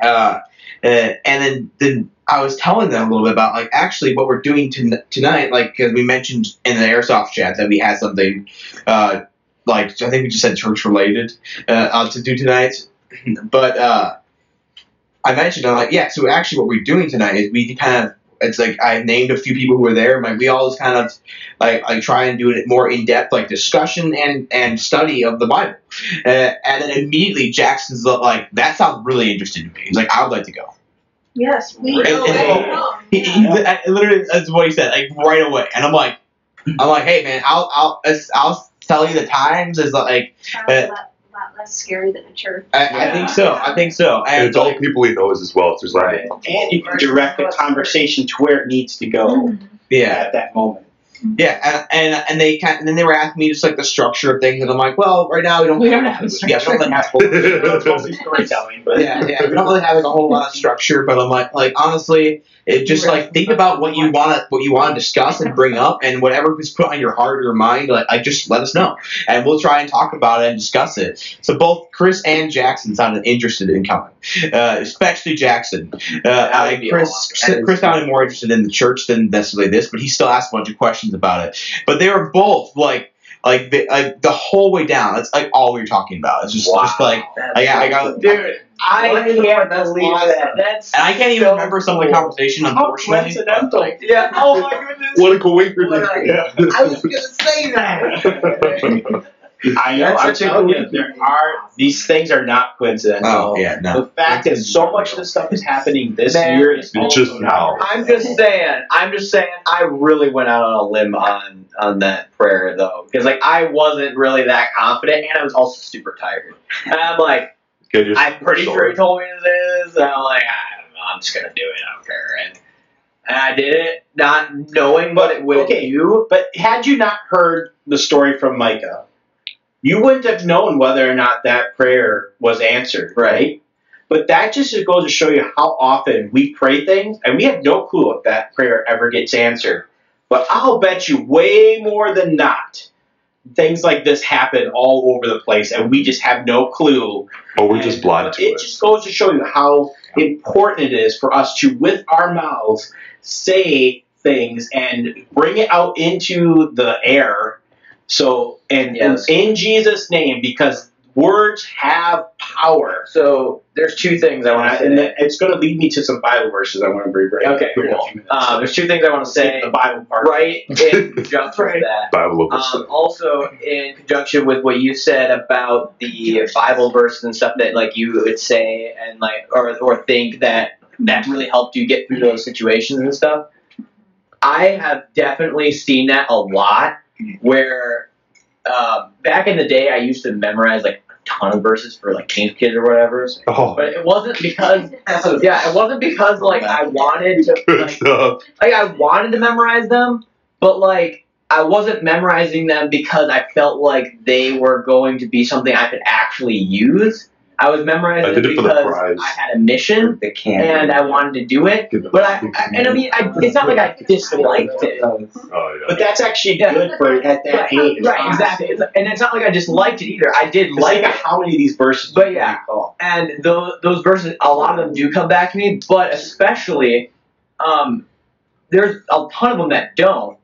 Speaker 11: uh, and then then I was telling them a little bit about like actually what we're doing ton- tonight, like because we mentioned in the airsoft chat that we had something. Uh, like I think we just said church related uh, uh, to do tonight, but uh, I mentioned I'm like yeah. So actually, what we're doing tonight is we kind of It's like I named a few people who were there. Like we all just kind of like like try and do it more in depth, like discussion and and study of the Bible. Uh, and then immediately Jackson's like, that sounds really interesting to me. He's like, I would like to go.
Speaker 6: Yes, we
Speaker 11: And- and- He, he, I- literally, that's what he said, like right away. And I'm like, I'm like, hey man, I'll I'll I'll tell you the times is like
Speaker 9: Sounds a lot, lot less scary than a church.
Speaker 11: I, I think so. I think so.
Speaker 4: And
Speaker 11: And
Speaker 4: it's all people he knows as well. So there's like,
Speaker 5: And you can direct the conversation to where it needs to go
Speaker 6: Mm-hmm.
Speaker 11: yeah,
Speaker 5: at that moment.
Speaker 11: yeah, and, and and they kind and then they were asking me just like the structure of things, and I'm like, well, right now we don't
Speaker 10: We don't have a
Speaker 11: yeah, we don't really have
Speaker 5: It's storytelling, but
Speaker 11: yeah, yeah, we don't really have like a whole lot of structure, but I'm like, like honestly, it just like think about what you want to what you want to discuss and bring up, and whatever is put on your heart or your mind, like, like just let us know, and we'll try and talk about it and discuss it. So both Chris and Jackson sounded interested in coming, uh, especially Jackson. Uh, I, Chris. Chris sounded more interested in the church than necessarily this, but he still asked a bunch of questions about it. But they were both like. Like the, like the whole way down, that's like all we were talking about. It's just, just like I got, I got,
Speaker 2: Dude, I
Speaker 5: What?
Speaker 2: can't
Speaker 5: That's
Speaker 2: believe
Speaker 5: awesome.
Speaker 2: that. That's
Speaker 11: and I can't even
Speaker 2: so
Speaker 11: remember some of the
Speaker 2: cool.
Speaker 11: conversation,
Speaker 5: How
Speaker 11: unfortunately.
Speaker 5: coincidental.
Speaker 2: Yeah. Oh my goodness.
Speaker 4: what a coincidence.
Speaker 5: Yeah.
Speaker 2: I was gonna say that.
Speaker 5: I know. I'm telling you, there are these things are not coincidental.
Speaker 11: Oh yeah, no.
Speaker 5: The fact that so much of this stuff is happening this
Speaker 2: Man.
Speaker 5: year is
Speaker 4: just now.
Speaker 2: I'm just saying. I'm just saying. I really went out on a limb on on that prayer though, because like I wasn't really that confident, and I was also super tired. And I'm like, I'm pretty sure he told me this, and I'm like, I don't know. I'm just gonna do it. I don't care. And and I did it, not knowing what it would
Speaker 5: Okay.
Speaker 2: do.
Speaker 5: But had you not heard the story from Micah, you wouldn't have known whether or not that prayer was answered, right? But that just goes to show you how often we pray things and we have no clue if that prayer ever gets answered. But I'll bet you way more than not, things like this happen all over the place and we just have no clue
Speaker 4: But we're just blind to
Speaker 5: it
Speaker 4: it.
Speaker 5: just goes to show you how important it is for us to, with our mouths, say things and bring it out into the air. So, and,
Speaker 2: Yes.
Speaker 5: and in Jesus' name, because words have power.
Speaker 2: So there's two things I want
Speaker 5: I,
Speaker 2: to
Speaker 5: and
Speaker 2: say.
Speaker 5: that- it's going to lead me to some Bible verses I want to bring. right
Speaker 2: Okay,
Speaker 5: quick in a
Speaker 2: cool.
Speaker 5: few minutes.
Speaker 2: Uh, there's two things I want to say.
Speaker 5: the Bible part.
Speaker 2: Right in conjunction with that.
Speaker 4: Bible of
Speaker 2: Um, also, in conjunction with what you said about the Bible verses and stuff that like you would say and like or or think that that really helped you get through those situations and stuff. I have definitely seen that a lot. Where um, back in the day, I used to memorize like a ton of verses for like King's Kids or whatever.
Speaker 4: Oh,
Speaker 2: But it wasn't because yeah, it wasn't because like I wanted to like, like I wanted to memorize them, but like I wasn't memorizing them because I felt like they were going to be something I could actually use. I was memorizing
Speaker 4: I did
Speaker 2: them
Speaker 4: it
Speaker 2: because
Speaker 4: prize.
Speaker 2: I had a mission
Speaker 12: The can.
Speaker 2: and I wanted to do it. But I, I and I mean, I, it's not like I disliked it.
Speaker 4: Oh, yeah.
Speaker 5: But that's actually
Speaker 2: Yeah.
Speaker 5: good for at that
Speaker 2: Right,
Speaker 5: age.
Speaker 2: right, exactly. It's- And it's not like I disliked it either. I did
Speaker 5: Like
Speaker 2: like it.
Speaker 5: how many of these verses?
Speaker 2: But yeah. and those those verses, a lot of them do come back to me, but especially, um, there's a ton of them that don't.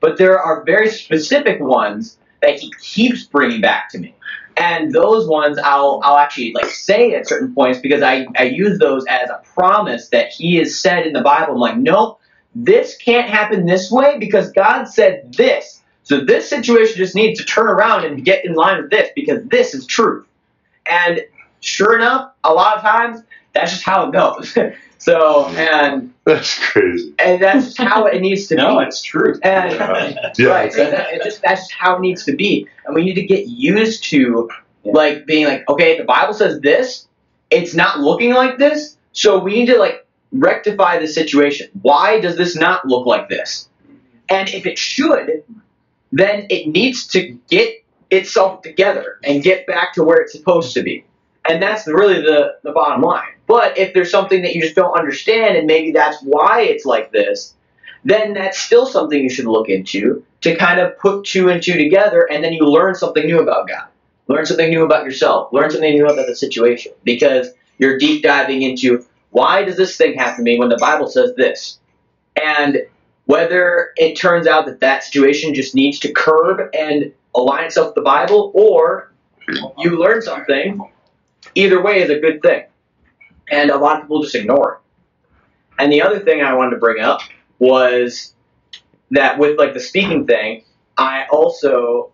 Speaker 2: But there are very specific ones that he keeps bringing back to me, and those ones I'll I'll actually like say at certain points because I I use those as a promise that he has said in the Bible. I'm like, nope, this can't happen this way because God said this. So this situation just needs to turn around and get in line with this because this is truth. And sure enough, a lot of times that's just how it goes. so and
Speaker 4: That's crazy.
Speaker 2: and that's just how it needs to
Speaker 5: No,
Speaker 2: be.
Speaker 5: it's true.
Speaker 2: And
Speaker 4: Yeah.
Speaker 2: right, so that, it just that's just how it needs to be. And we need to get used to like being like, okay, the Bible says this, it's not looking like this, so we need to like rectify the situation. Why does this not look like this? And if it should, then it needs to get itself together and get back to where it's supposed to be. And that's really the, the bottom line. But if there's something that you just don't understand and maybe that's why it's like this, then that's still something you should look into to kind of put two and two together and then you learn something new about God. Learn something new about yourself. Learn something new about the situation because you're deep diving into why does this thing happen to me when the Bible says this? And whether it turns out that that situation just needs to curb and align itself with the Bible or you learn something, either way is a good thing. And a lot of people just ignore it. And the other thing I wanted to bring up was that with like the speaking thing, I also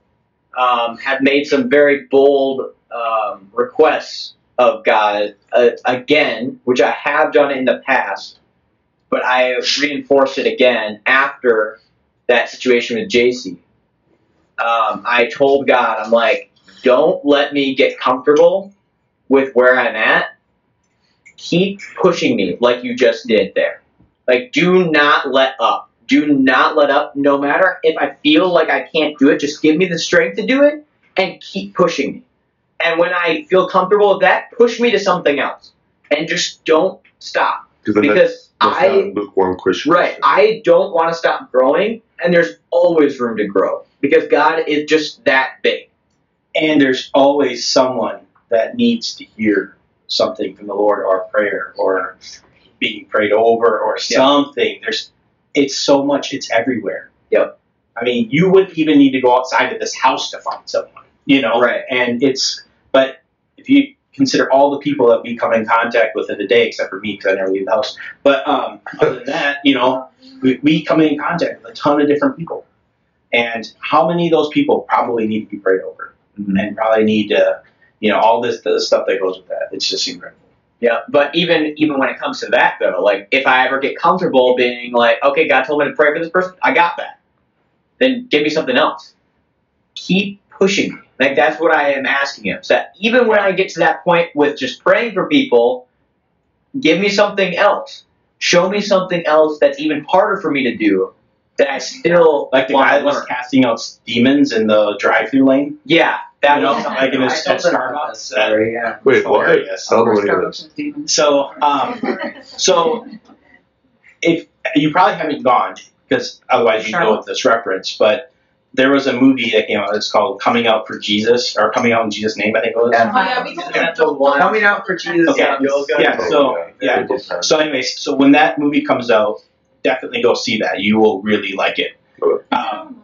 Speaker 2: um, have made some very bold um, requests of God uh, again, which I have done in the past, but I reinforced it again after that situation with JC. Um, I told God, I'm like, don't let me get comfortable with where I'm at. Keep pushing me like you just did there. Like, do not let up. Do not let up. No matter if I feel like I can't do it, just give me the strength to do it and keep pushing me. And when I feel comfortable with that, push me to something else. And just don't stop. Because
Speaker 4: that's, that's
Speaker 2: I
Speaker 4: lukewarm Christian.
Speaker 2: Right. I don't want to stop growing, and there's always room to grow because God is just that big.
Speaker 5: and there's always someone that needs to hear something from the Lord or a prayer or being prayed over or something. There's it's so much, it's everywhere.
Speaker 2: Yep.
Speaker 5: I mean, you wouldn't even need to go outside of this house to find someone, you know?
Speaker 2: Right.
Speaker 5: And it's, but if you consider all the people that we come in contact with in a day, except for me because I never leave the house, but um, other than that, you know, we, we come in contact with a ton of different people. And how many of those people probably need to be prayed over? and probably need to, you know, all this the stuff that goes with that. It's just incredible.
Speaker 2: Yeah, but even even when it comes to that though, like if I ever get comfortable being like, okay, God told me to pray for this person, I got that. Then give me something else. Keep pushing me. Like that's what I am asking him. So even when I get to that point with just praying for people, give me something else. Show me something else that's even harder for me to do that I still
Speaker 5: Like the guy that was casting out demons in the drive-through lane.
Speaker 2: Yeah, that
Speaker 5: You know,
Speaker 2: was something
Speaker 5: like in
Speaker 2: I
Speaker 5: his
Speaker 2: told
Speaker 5: at Starbucks.
Speaker 2: that.
Speaker 3: Sorry, yeah.
Speaker 4: Wait, what?
Speaker 5: Hilarious.
Speaker 4: Tell me what it is.
Speaker 5: So, um, so if you probably haven't gone because otherwise you know this reference, but there was a movie that came out. It's called "Coming Out for Jesus" or "Coming Out in Jesus' Name." I think it was.
Speaker 3: Yeah.
Speaker 10: Oh, yeah, we can
Speaker 2: That's the one.
Speaker 3: Coming out for Jesus.
Speaker 5: Okay.
Speaker 3: yeah.
Speaker 5: Yeah. So yeah. So, anyways, so when that movie comes out, definitely go see that. You will really like it. Um,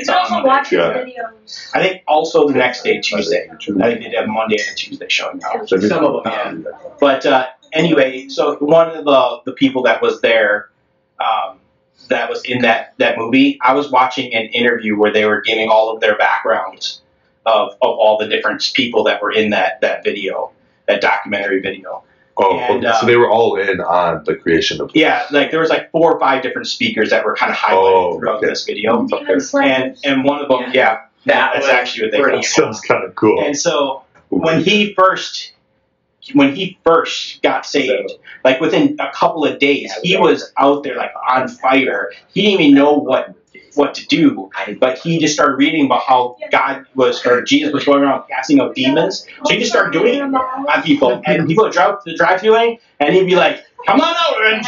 Speaker 8: You can
Speaker 5: on
Speaker 8: also
Speaker 5: Monday.
Speaker 8: watch his
Speaker 4: Yeah.
Speaker 8: videos.
Speaker 5: I think also the next day, Tuesday. I think they did have Monday and Tuesday showing now.
Speaker 2: Some of them, yeah.
Speaker 5: But uh, anyway, so one of the the people that was there, um, that was in that that movie, I was watching an interview where they were giving all of their backgrounds of of all the different people that were in that that video, that documentary video.
Speaker 4: Oh,
Speaker 5: And,
Speaker 4: okay, so they um, were all in on the creation of.
Speaker 5: Yeah, like there was like four or five different speakers that were kind of highlighted
Speaker 4: Oh,
Speaker 5: throughout
Speaker 4: okay.
Speaker 5: this video,
Speaker 8: Demon
Speaker 5: and and one of them, yeah,
Speaker 2: That
Speaker 5: that's
Speaker 2: was
Speaker 5: actually what they
Speaker 2: pretty
Speaker 5: call it.
Speaker 4: Sounds kind of cool.
Speaker 5: And so when he first when he first got saved, like within a couple of days, he was out there like on fire. He didn't even know what what to do, but he just started reading about how God was or Jesus was going around casting out demons. So he just started doing it on people, and people would drive to the drive through lane, and he'd be like, "Come on over," and,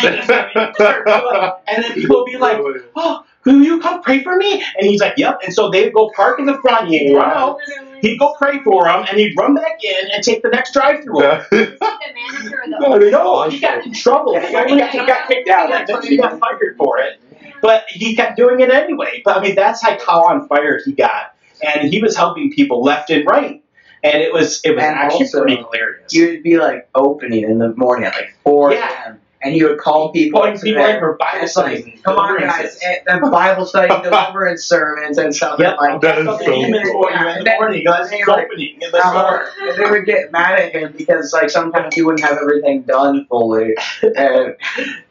Speaker 5: and then people would be like, "Oh, will you come pray for me?" And he's like, "Yep." And so they'd go park in the front, he'd run out, he'd go pray for them, and he'd run back in and take the next drive through.
Speaker 6: the manager
Speaker 5: No, he got in trouble. He got, he got kicked out. and then He got fired for it. But he kept doing it anyway. But I mean, that's like how on fire he got, and he was helping people left and right, and it was it was
Speaker 3: And
Speaker 5: actually
Speaker 3: also,
Speaker 5: pretty hilarious.
Speaker 3: You would be like opening in the morning at like 4
Speaker 5: Yeah.
Speaker 3: a.m. And he would call people.
Speaker 5: Pulling people in for Bible
Speaker 3: it's like, Come on,
Speaker 5: deliverances.
Speaker 3: guys. And the Bible study, deliverance sermons, and stuff.
Speaker 5: Yep,
Speaker 3: like
Speaker 4: That is
Speaker 5: That's
Speaker 4: so cool.
Speaker 5: for you in the morning. That's
Speaker 3: They like,
Speaker 5: in the
Speaker 3: uh, and they would get mad at him because, like, sometimes he wouldn't have everything done fully. And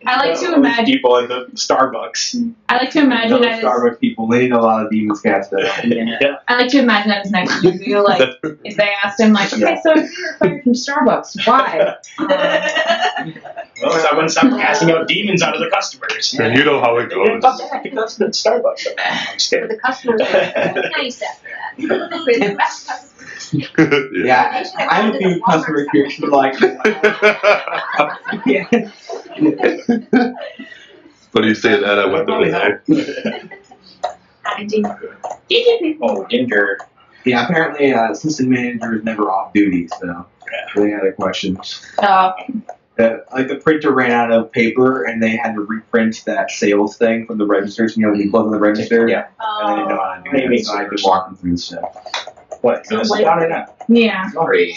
Speaker 10: I like to
Speaker 5: Those
Speaker 10: imagine.
Speaker 5: people in the Starbucks.
Speaker 10: I like to imagine that. As,
Speaker 13: Starbucks people, they need a lot of demons cast out.
Speaker 5: Yeah.
Speaker 10: I like to imagine that his next interview, like if they asked him, like, okay, so if you're fired from Starbucks, why? Um,
Speaker 5: Well, so I wouldn't stop casting out demons out of the customers.
Speaker 4: and you know how it
Speaker 5: They didn't
Speaker 4: goes.
Speaker 5: come back because of Starbucks. I'm just
Speaker 6: for
Speaker 5: kidding.
Speaker 6: the customers are nice after that. We're the best customers.
Speaker 13: Yeah, I have a few customer experience for like.
Speaker 4: What do you say to that? I went the other day.
Speaker 5: Oh, Ginger.
Speaker 13: Yeah, apparently, uh, assistant manager is never off duty, so they had a question.
Speaker 10: uh,
Speaker 13: The, like the printer ran out of paper, and they had to reprint that sales thing from the registers. You know, when you close the register.
Speaker 5: Yeah.
Speaker 13: And they didn't know how to do oh.
Speaker 5: Maybe
Speaker 13: it, so I had to walk them through stuff.
Speaker 5: What?
Speaker 10: Sounds
Speaker 5: This
Speaker 10: like-
Speaker 5: down or not?
Speaker 10: yeah,
Speaker 5: Sorry.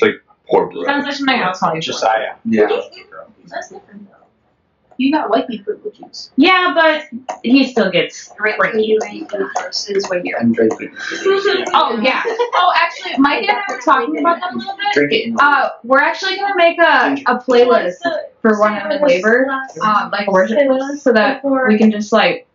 Speaker 4: Poor blood.
Speaker 10: sounds like something else. Funny.
Speaker 5: Josiah.
Speaker 13: Yeah.
Speaker 6: That's different though.
Speaker 7: You got white privileges.
Speaker 10: Yeah, but he still gets
Speaker 6: Right when you ain't versus when you're.
Speaker 3: I'm drinking.
Speaker 10: Oh yeah. Oh, actually, Mike and I were talking about that a little bit.
Speaker 3: Drink it.
Speaker 10: Uh, we're actually gonna make a, a playlist for one of the labor, um, like a worship playlist, so that we can just like,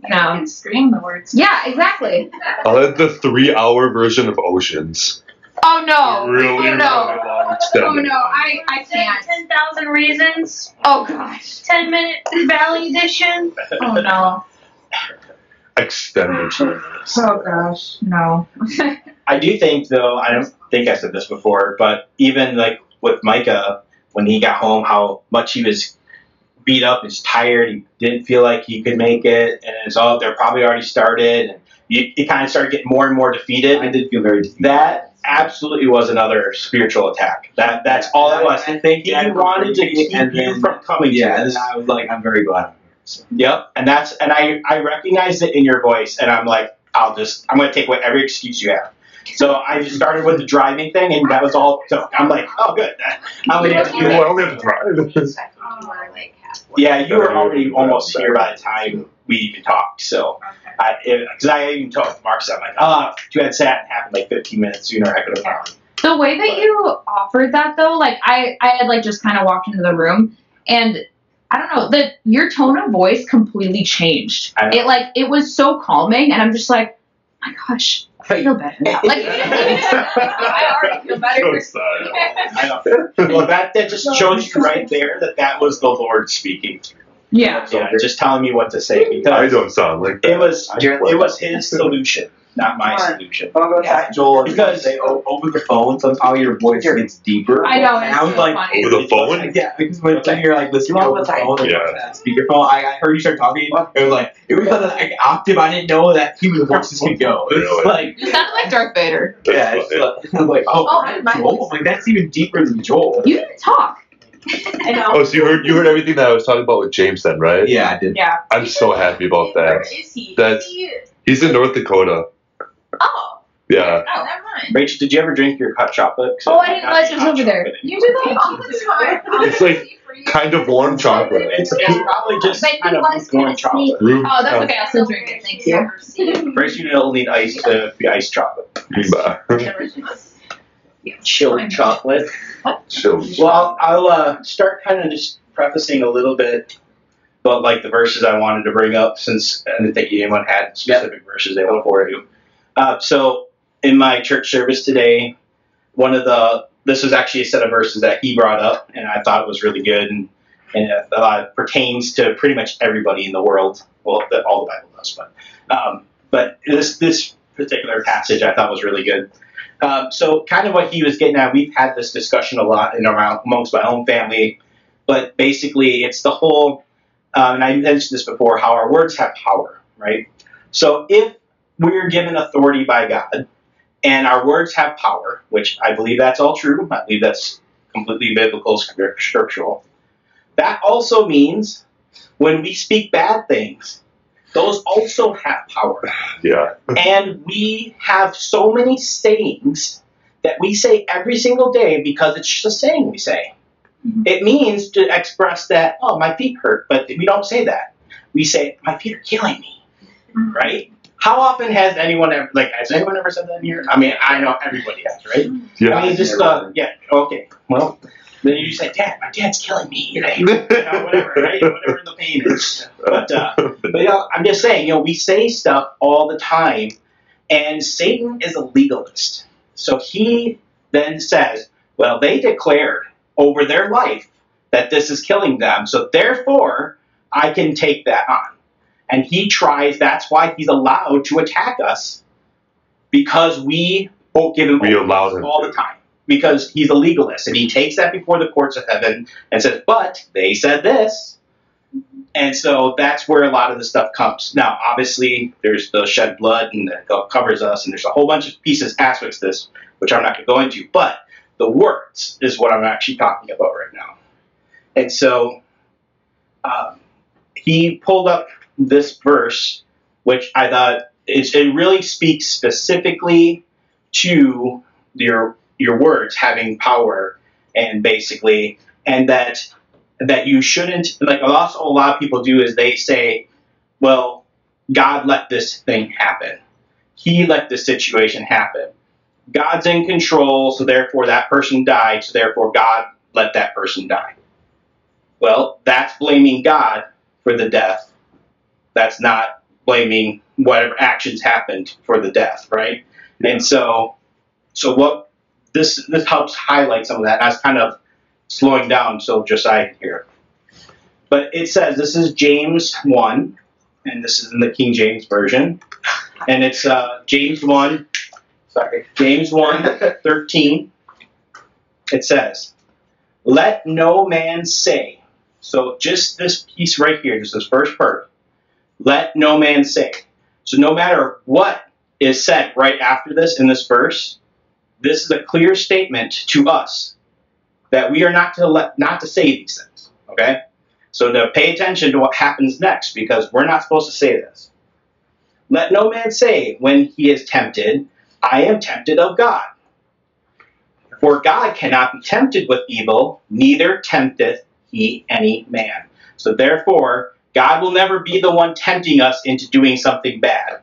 Speaker 10: you
Speaker 7: You
Speaker 10: know.
Speaker 7: can scream the words.
Speaker 10: Yeah, exactly.
Speaker 4: I'll have the three-hour version of Oceans.
Speaker 10: Oh no.
Speaker 4: really,
Speaker 10: oh
Speaker 4: really
Speaker 10: no.
Speaker 4: long
Speaker 6: Oh no, I, I can't.
Speaker 8: Ten thousand reasons.
Speaker 10: Oh gosh.
Speaker 8: Ten minute Valley edition.
Speaker 10: Oh no.
Speaker 4: Extended.
Speaker 10: Oh gosh. No.
Speaker 5: I do think, though, I don't think I said this before, but even like with Micah, when he got home, how much he was beat up, he's tired, he didn't feel like he could make it, and it's all they're probably already started, and you, you kind of started getting more and more defeated.
Speaker 13: I did feel very defeated.
Speaker 5: That absolutely was another spiritual attack. That that's all it was.
Speaker 13: I think
Speaker 5: He
Speaker 13: that
Speaker 5: wanted to keep
Speaker 13: and
Speaker 5: you
Speaker 13: then,
Speaker 5: from coming
Speaker 13: yeah,
Speaker 5: to
Speaker 13: and
Speaker 5: this.
Speaker 13: then I was like, I'm very glad. So,
Speaker 5: Yep, and that's and I I recognized it in your voice, and I'm like, I'll just I'm gonna take whatever excuse you have. So I just started with the driving thing, and that was all. So I'm like, oh, good. I only have to do
Speaker 4: You
Speaker 5: that.
Speaker 4: only have to drive.
Speaker 6: You were like halfway.
Speaker 5: Yeah, you were already almost here by the time we even talked. So I because I even talked to Mark, I'm like, oh, if you had sat and happened like 15 minutes sooner, I could have found.
Speaker 10: The way that you offered that though, like I, I had like just kind of walked into the room and I don't know, that your tone of voice completely changed. It like it was so calming and I'm just like, oh my gosh, I feel better now. Like
Speaker 6: I already feel better.
Speaker 4: So sad.
Speaker 5: I know. Well, that that just shows you right there that that was the Lord speaking.
Speaker 10: Yeah.
Speaker 5: Yeah, just telling me what to say
Speaker 4: I
Speaker 5: because
Speaker 4: don't sound like that.
Speaker 5: it was
Speaker 4: I
Speaker 5: it was his solution, not my solution.
Speaker 13: I'll go
Speaker 5: Yeah.
Speaker 13: Joel,
Speaker 5: Because-
Speaker 13: because they o- over the phone, somehow your voice gets deeper.
Speaker 10: I know,
Speaker 13: And
Speaker 10: it's
Speaker 13: I was
Speaker 10: so
Speaker 13: like,
Speaker 10: funny.
Speaker 4: Over the phone?
Speaker 13: Yeah, because when, when you're like listening
Speaker 3: You
Speaker 13: over the
Speaker 3: want
Speaker 13: phone, like,
Speaker 4: Yeah.
Speaker 13: on that speakerphone, I, I heard you start talking. It was like it was like an octave. I didn't know that human voices could go. It was
Speaker 4: Really?
Speaker 13: like
Speaker 10: You sounded like Darth Vader.
Speaker 4: That's
Speaker 13: yeah, it's like, I was like oh,
Speaker 6: Oh,
Speaker 13: that's
Speaker 6: my
Speaker 13: Joel. I'm like that's even deeper than Joel.
Speaker 10: You didn't talk.
Speaker 6: I know.
Speaker 4: Oh, so you heard you heard everything that I was talking about with James then, right?
Speaker 13: Yeah, I did.
Speaker 10: Yeah.
Speaker 4: I'm so happy about
Speaker 6: that.
Speaker 4: that.
Speaker 6: is he?
Speaker 4: That's-
Speaker 6: he?
Speaker 4: He's in North Dakota.
Speaker 6: Oh.
Speaker 4: Yeah.
Speaker 6: Oh, never mind.
Speaker 5: Rachel, did you ever drink your hot chocolate?
Speaker 10: Oh, I didn't
Speaker 5: might
Speaker 10: realize it was over there. You do that
Speaker 6: All the time.
Speaker 4: It's like Kind of warm chocolate.
Speaker 5: It's, it's probably just
Speaker 6: But he
Speaker 5: kind of
Speaker 6: was
Speaker 5: warm
Speaker 6: kinda
Speaker 5: chocolate.
Speaker 4: Room.
Speaker 10: Oh, that's okay. I'll still drink it. Thank you.
Speaker 5: First, you don't need ice uh, to be iced chocolate.
Speaker 4: Bah.
Speaker 2: Chilled chocolate.
Speaker 4: Chill.
Speaker 5: Well, I'll uh, start kind of just prefacing a little bit about like the verses I wanted to bring up since I didn't think anyone had specific verses they look forward to. Uh, so in my church service today, one of the this was actually a set of verses that he brought up, and I thought it was really good, and and I thought it pertains to pretty much everybody in the world. Well, that all the Bible does, but um, but this this particular passage I thought was really good. Um, so, kind of what he was getting at, we've had this discussion a lot in around amongst my own family, but basically, it's the whole, um, and I mentioned this before, how our words have power, right? So, if we're given authority by God, and our words have power, which I believe that's all true, I believe that's completely biblical, scriptural. That also means when we speak bad things, those also have power.
Speaker 4: Yeah.
Speaker 5: And we have so many sayings that we say every single day because it's just a saying we say. Mm-hmm. It means to express that, oh, my feet hurt, but we don't say that. We say, my feet are killing me, mm-hmm. right? How often has anyone ever, like, has anyone ever said that in here? I mean, I know everybody has, right? Mm-hmm.
Speaker 4: Yeah.
Speaker 5: I mean, just, uh, yeah, okay, well, then you say, Dad, my dad's killing me, you know, whatever, right? Whatever the pain is. But, uh, but you know, I'm just saying, you know, we say stuff all the time, and Satan is a legalist. So he then says, well, they declared over their life that this is killing them, so therefore I can take that on. And he tries, that's why he's allowed to attack us, because we won't give him
Speaker 4: We
Speaker 5: over
Speaker 4: allow him
Speaker 5: all the time. Because he's a legalist, and he takes that before the courts of heaven and says, but they said this, and so that's where a lot of the stuff comes. Now, obviously, there's the shed blood and that covers us, and there's a whole bunch of pieces, aspects to this, which I'm not going to go into. But the words is what I'm actually talking about right now. And so um, he pulled up this verse, which I thought is, it really speaks specifically to your your words having power, and basically, and that that you shouldn't like also a lot of people do is they say, well, God let this thing happen. He let this situation happen. God's in control, so therefore that person died, so therefore God let that person die. Well, that's blaming God for the death. That's not blaming whatever actions happened for the death, right? And so so what this this helps highlight some of that. I was kind of slowing down so Josiah can hear. But it says this is James one, and this is in the King James version, and it's uh, James one. Sorry, James 1, 13. It says, "Let no man say." So just this piece right here, just this first part. Let no man say. So no matter what is said right after this in this verse, this is a clear statement to us that we are not to let not to say these things. Okay? So to pay attention to what happens next, because we're not supposed to say this. Let no man say when he is tempted, I am tempted of God. For God cannot be tempted with evil, neither tempteth he any man. So therefore, God will never be the one tempting us into doing something bad.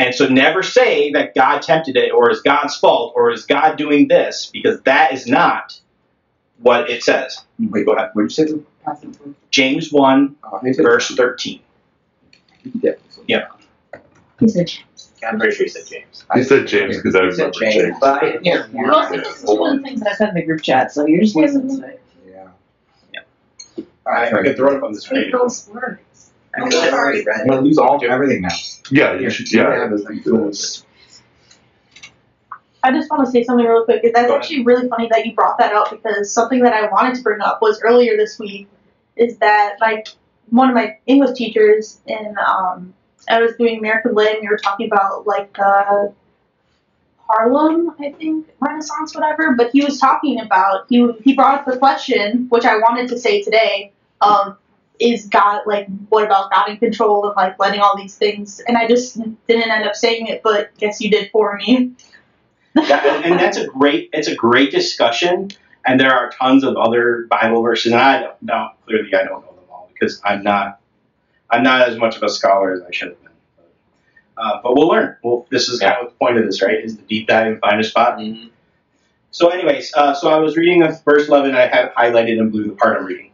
Speaker 5: And so never say that God tempted it or is God's fault or is God doing this because that is not what it says.
Speaker 13: Wait, go ahead. What did you say? the?
Speaker 5: James 1,
Speaker 13: Oh, I think it-
Speaker 5: verse 13.
Speaker 13: Yeah.
Speaker 5: Yeah.
Speaker 10: He said,
Speaker 2: I'm pretty sure he said James.
Speaker 4: I said James because I
Speaker 2: He said
Speaker 4: remember
Speaker 2: James,
Speaker 4: James.
Speaker 2: but I didn't.
Speaker 10: Well, see, this is one of the things that I said in the group chat, so you're just listening to it.
Speaker 13: Yeah.
Speaker 5: All right, I can throw it up on the
Speaker 7: Read
Speaker 5: screen.
Speaker 7: Those words.
Speaker 2: I mean, I've already read
Speaker 13: I'm gonna lose all everything now.
Speaker 4: Yeah, you should. Yeah.
Speaker 13: have those things.
Speaker 6: I just want to say something real quick. That's actually really funny that you brought that up because something that I wanted to bring up was earlier this week is that like one of my English teachers in um I was doing American Lit and we were talking about like the Harlem, I think, Renaissance, whatever. But he was talking about he he brought up the question, which I wanted to say today, um, is God like what about God in control and like letting all these things? And I just didn't end up saying it, but guess you did for me.
Speaker 5: That- and that's a great it's a great discussion and there are tons of other bible verses and i don't no, clearly i don't know them all because i'm not i'm not as much of a scholar as i should have been. Uh, but we'll learn. Well this is kind of the point of this right is the deep dive and find a spot.
Speaker 2: Mhm.
Speaker 5: so anyways uh, so i was reading of verse 11 i have highlighted in blue the part i'm reading.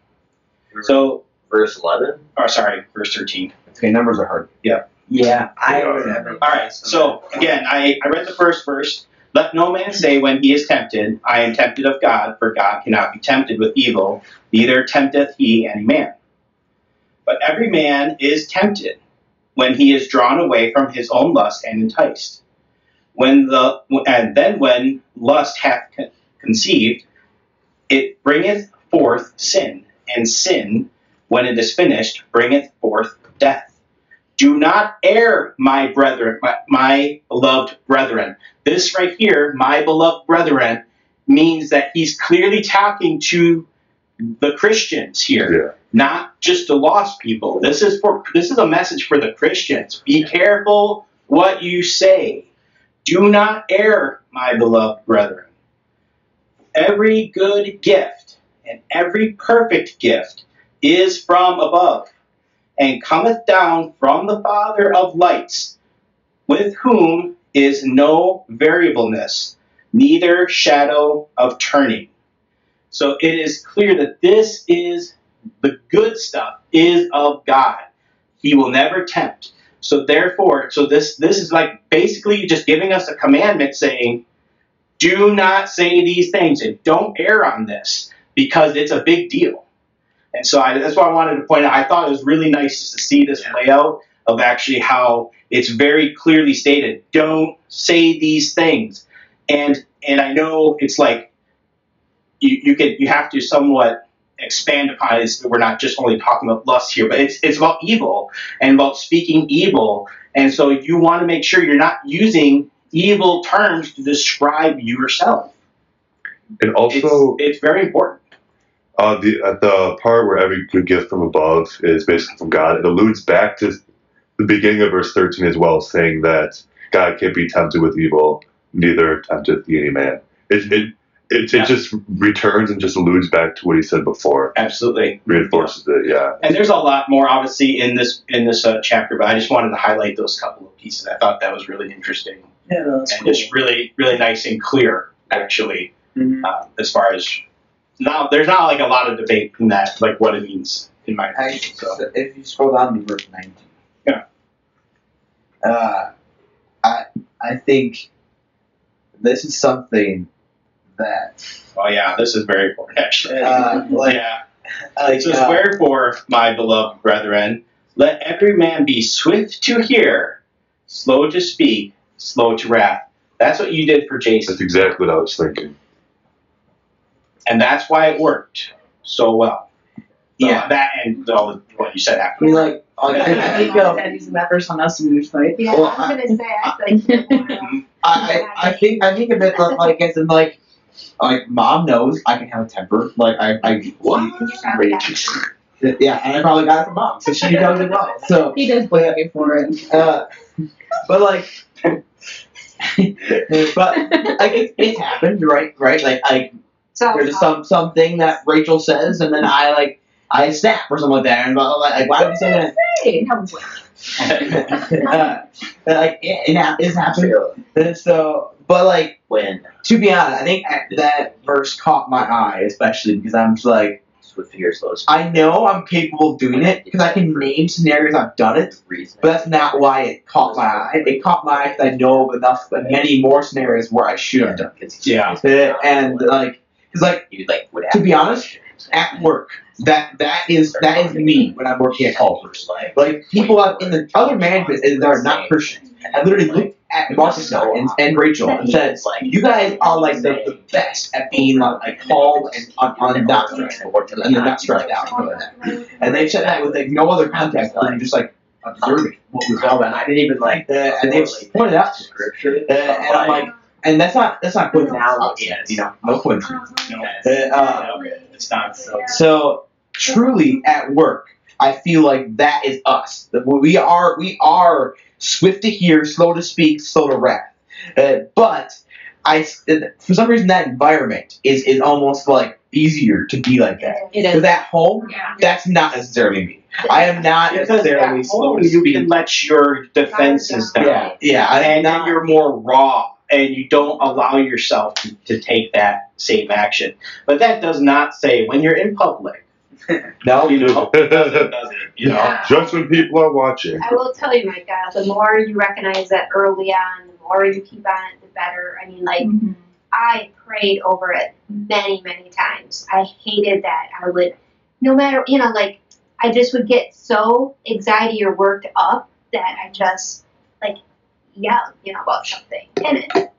Speaker 5: So
Speaker 2: Verse 11?
Speaker 5: or sorry verse 13
Speaker 13: Okay, numbers are hard.
Speaker 2: Yeah, Yeah, I remember.
Speaker 5: All right. So again, I, I read the first verse. Let no man say when he is tempted, I am tempted of God, for God cannot be tempted with evil, neither tempteth he any man. But every man is tempted when he is drawn away from his own lust and enticed. When the and then when lust hath conceived, it bringeth forth sin, and sin, when it is finished, bringeth forth death. Do not err, my brethren, my, my beloved brethren. This right here, my beloved brethren, means that he's clearly talking to the Christians here,
Speaker 4: Yeah.
Speaker 5: not just the lost people. This is for this is a message for the Christians. Be careful what you say. Do not err, my beloved brethren. Every good gift and every perfect gift is from above and cometh down from the Father of lights, with whom is no variableness, neither shadow of turning. So it is clear that this is the good stuff is of God. He will never tempt. So therefore, so this this is like basically just giving us a commandment saying, do not say these things and don't err on this because it's a big deal. And so I, that's why I wanted to point out. I thought it was really nice just to see this layout of actually how it's very clearly stated. Don't say these things. And and I know it's like you you can you have to somewhat expand upon it. We're not just only talking about lust here, but it's it's about evil and about speaking evil. And so you want to make sure you're not using evil terms to describe yourself.
Speaker 4: And
Speaker 5: It's,
Speaker 4: also,
Speaker 5: it's very important.
Speaker 4: Uh, the at the part where every good gift from above is basically from God, it alludes back to the beginning of verse 13 as well, saying that God can't be tempted with evil, neither tempteth he any man. It, it it,
Speaker 5: Yeah.
Speaker 4: it just returns and just alludes back to what he said before,
Speaker 5: Absolutely.
Speaker 4: reinforces it. Yeah.
Speaker 5: And there's a lot more, obviously, in this in this uh, chapter, but I just wanted to highlight those couple of pieces. I thought that was really interesting
Speaker 3: Yeah, that's
Speaker 5: and just really, really nice and clear, actually,
Speaker 3: Mhm.
Speaker 5: uh, as far as now. There's not like a lot of debate in that, like what it means, in my
Speaker 11: I,
Speaker 5: opinion. So.
Speaker 11: if you scroll down to verse 19.
Speaker 5: Yeah.
Speaker 11: Uh, I I think this is something that
Speaker 5: Oh yeah, this is very important, actually.
Speaker 11: uh, like
Speaker 5: yeah.
Speaker 11: like
Speaker 5: It says,
Speaker 11: uh,
Speaker 5: Wherefore, my beloved brethren, let every man be swift to hear, slow to speak, slow to wrath. That's what you did for Jason.
Speaker 4: That's exactly what I was thinking.
Speaker 5: And that's why it worked so well. So
Speaker 11: Yeah.
Speaker 5: That and all what you said after.
Speaker 11: I
Speaker 5: after.
Speaker 11: mean like like, I, I think uh,
Speaker 10: Dad using that verse on us when we fight.
Speaker 6: Yeah,
Speaker 11: Well,
Speaker 6: I was gonna say I think
Speaker 11: I, I I think I think of it li- like as in like like mom knows I can have a temper. Like I I
Speaker 6: What? rage.
Speaker 11: yeah, and I probably got it from mom, so she knows it well. So
Speaker 10: He does blame me for it.
Speaker 11: Uh, but like, but like it, it's happened, right? Right? Like, like
Speaker 6: so
Speaker 11: there's just some something that Rachel says, and then I like I snap or something like that, and blah, blah, blah, like why would you say that?
Speaker 10: Hey, how was
Speaker 11: uh, like it, it hap- it's happened. And so, but like when to be honest, I think that verse caught my eye, especially because I'm just like.
Speaker 3: Swift to hear, slow
Speaker 11: I know I'm capable of doing it because I can name scenarios I've done it,
Speaker 3: reason.
Speaker 11: but that's not why it caught my eye. It caught my eye because I know of enough, many more scenarios where I should have done it.
Speaker 5: Yeah.
Speaker 11: And like, like
Speaker 3: you like would
Speaker 11: to be honest, at work, that that is that is me when I'm working at Culver's. Like people out in the other management that are not Christians. I literally looked at Marcus and, and Rachel and said, "You guys are like the, the best at being like, like calm and on, on not stressful, and they're not stressed out." and all that. They said that with like no other context, than just like observing what was going
Speaker 3: man. I didn't even like
Speaker 11: Uh, and they pointed out
Speaker 3: scripture.
Speaker 11: Uh, and I'm like, and that's not that's not coincidence.
Speaker 3: Now,
Speaker 11: obviously, you know, no coincidence.
Speaker 5: No,
Speaker 11: Uh, uh,
Speaker 5: it's not so.
Speaker 11: so truly at work, I feel like that is us. That we are we are swift to hear, slow to speak, slow to wrath. Uh, but I for some reason that environment is is almost like easier to be like that.
Speaker 10: It
Speaker 11: Because at home,
Speaker 7: Yeah.
Speaker 11: that's not necessarily me. I am not
Speaker 5: Because
Speaker 11: necessarily slow
Speaker 5: home,
Speaker 11: to
Speaker 5: you
Speaker 11: speak.
Speaker 5: can let your defenses down.
Speaker 11: Yeah, yeah. I am
Speaker 5: and then you're more raw and you don't allow yourself to, to take that same action. But that does not say when you're in public,
Speaker 11: No,
Speaker 5: you know, doesn't, does it? You know?
Speaker 7: Yeah.
Speaker 4: Just when people are watching.
Speaker 9: I will tell you, Micah, the more you recognize that early on, the more you keep on it, the better. I mean, like,
Speaker 7: Mhm.
Speaker 9: I prayed over it many, many times. I hated that. I would, no matter, you know, like, I just would get so anxiety or worked up that I just, like, yell, you know, about something. And it,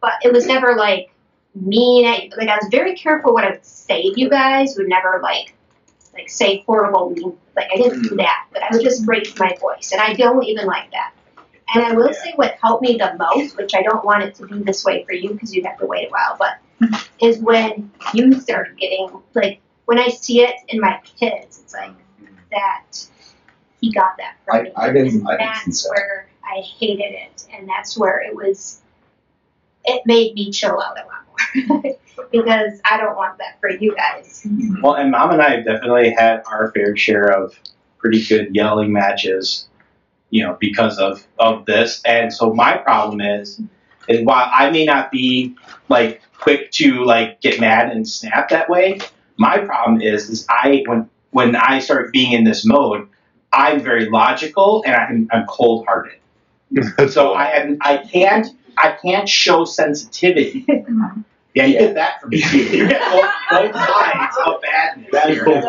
Speaker 9: but it was never, like, mean. Like, I was very careful what I would say to you guys. Would never, like, like say horrible mean like I didn't do that, but I would just raise my voice and I don't even like that. And I will say what helped me the most, which I don't want it to be this way for you because you'd have to wait a while, but is when you start getting like when I see it in my kids, it's like that he got that from
Speaker 11: I-
Speaker 9: me.
Speaker 11: I can-
Speaker 9: and
Speaker 11: I can see
Speaker 9: that's
Speaker 11: that.
Speaker 9: where I hated it and that's where it was it made me chill out a lot more. because I don't want that for you guys. Mm-hmm.
Speaker 5: Well, and mom and I have definitely had our fair share of pretty good yelling matches, you know, because of of this. And so my problem is, is while I may not be like quick to like get mad and snap that way, my problem is is I when when I start being in this mode, I'm very logical and I'm, I'm cold hearted. So I am I can't I can't show sensitivity. Uh-huh. Yeah, you get that from me too. You get both, both sides of badness.
Speaker 11: That is
Speaker 5: here.
Speaker 11: both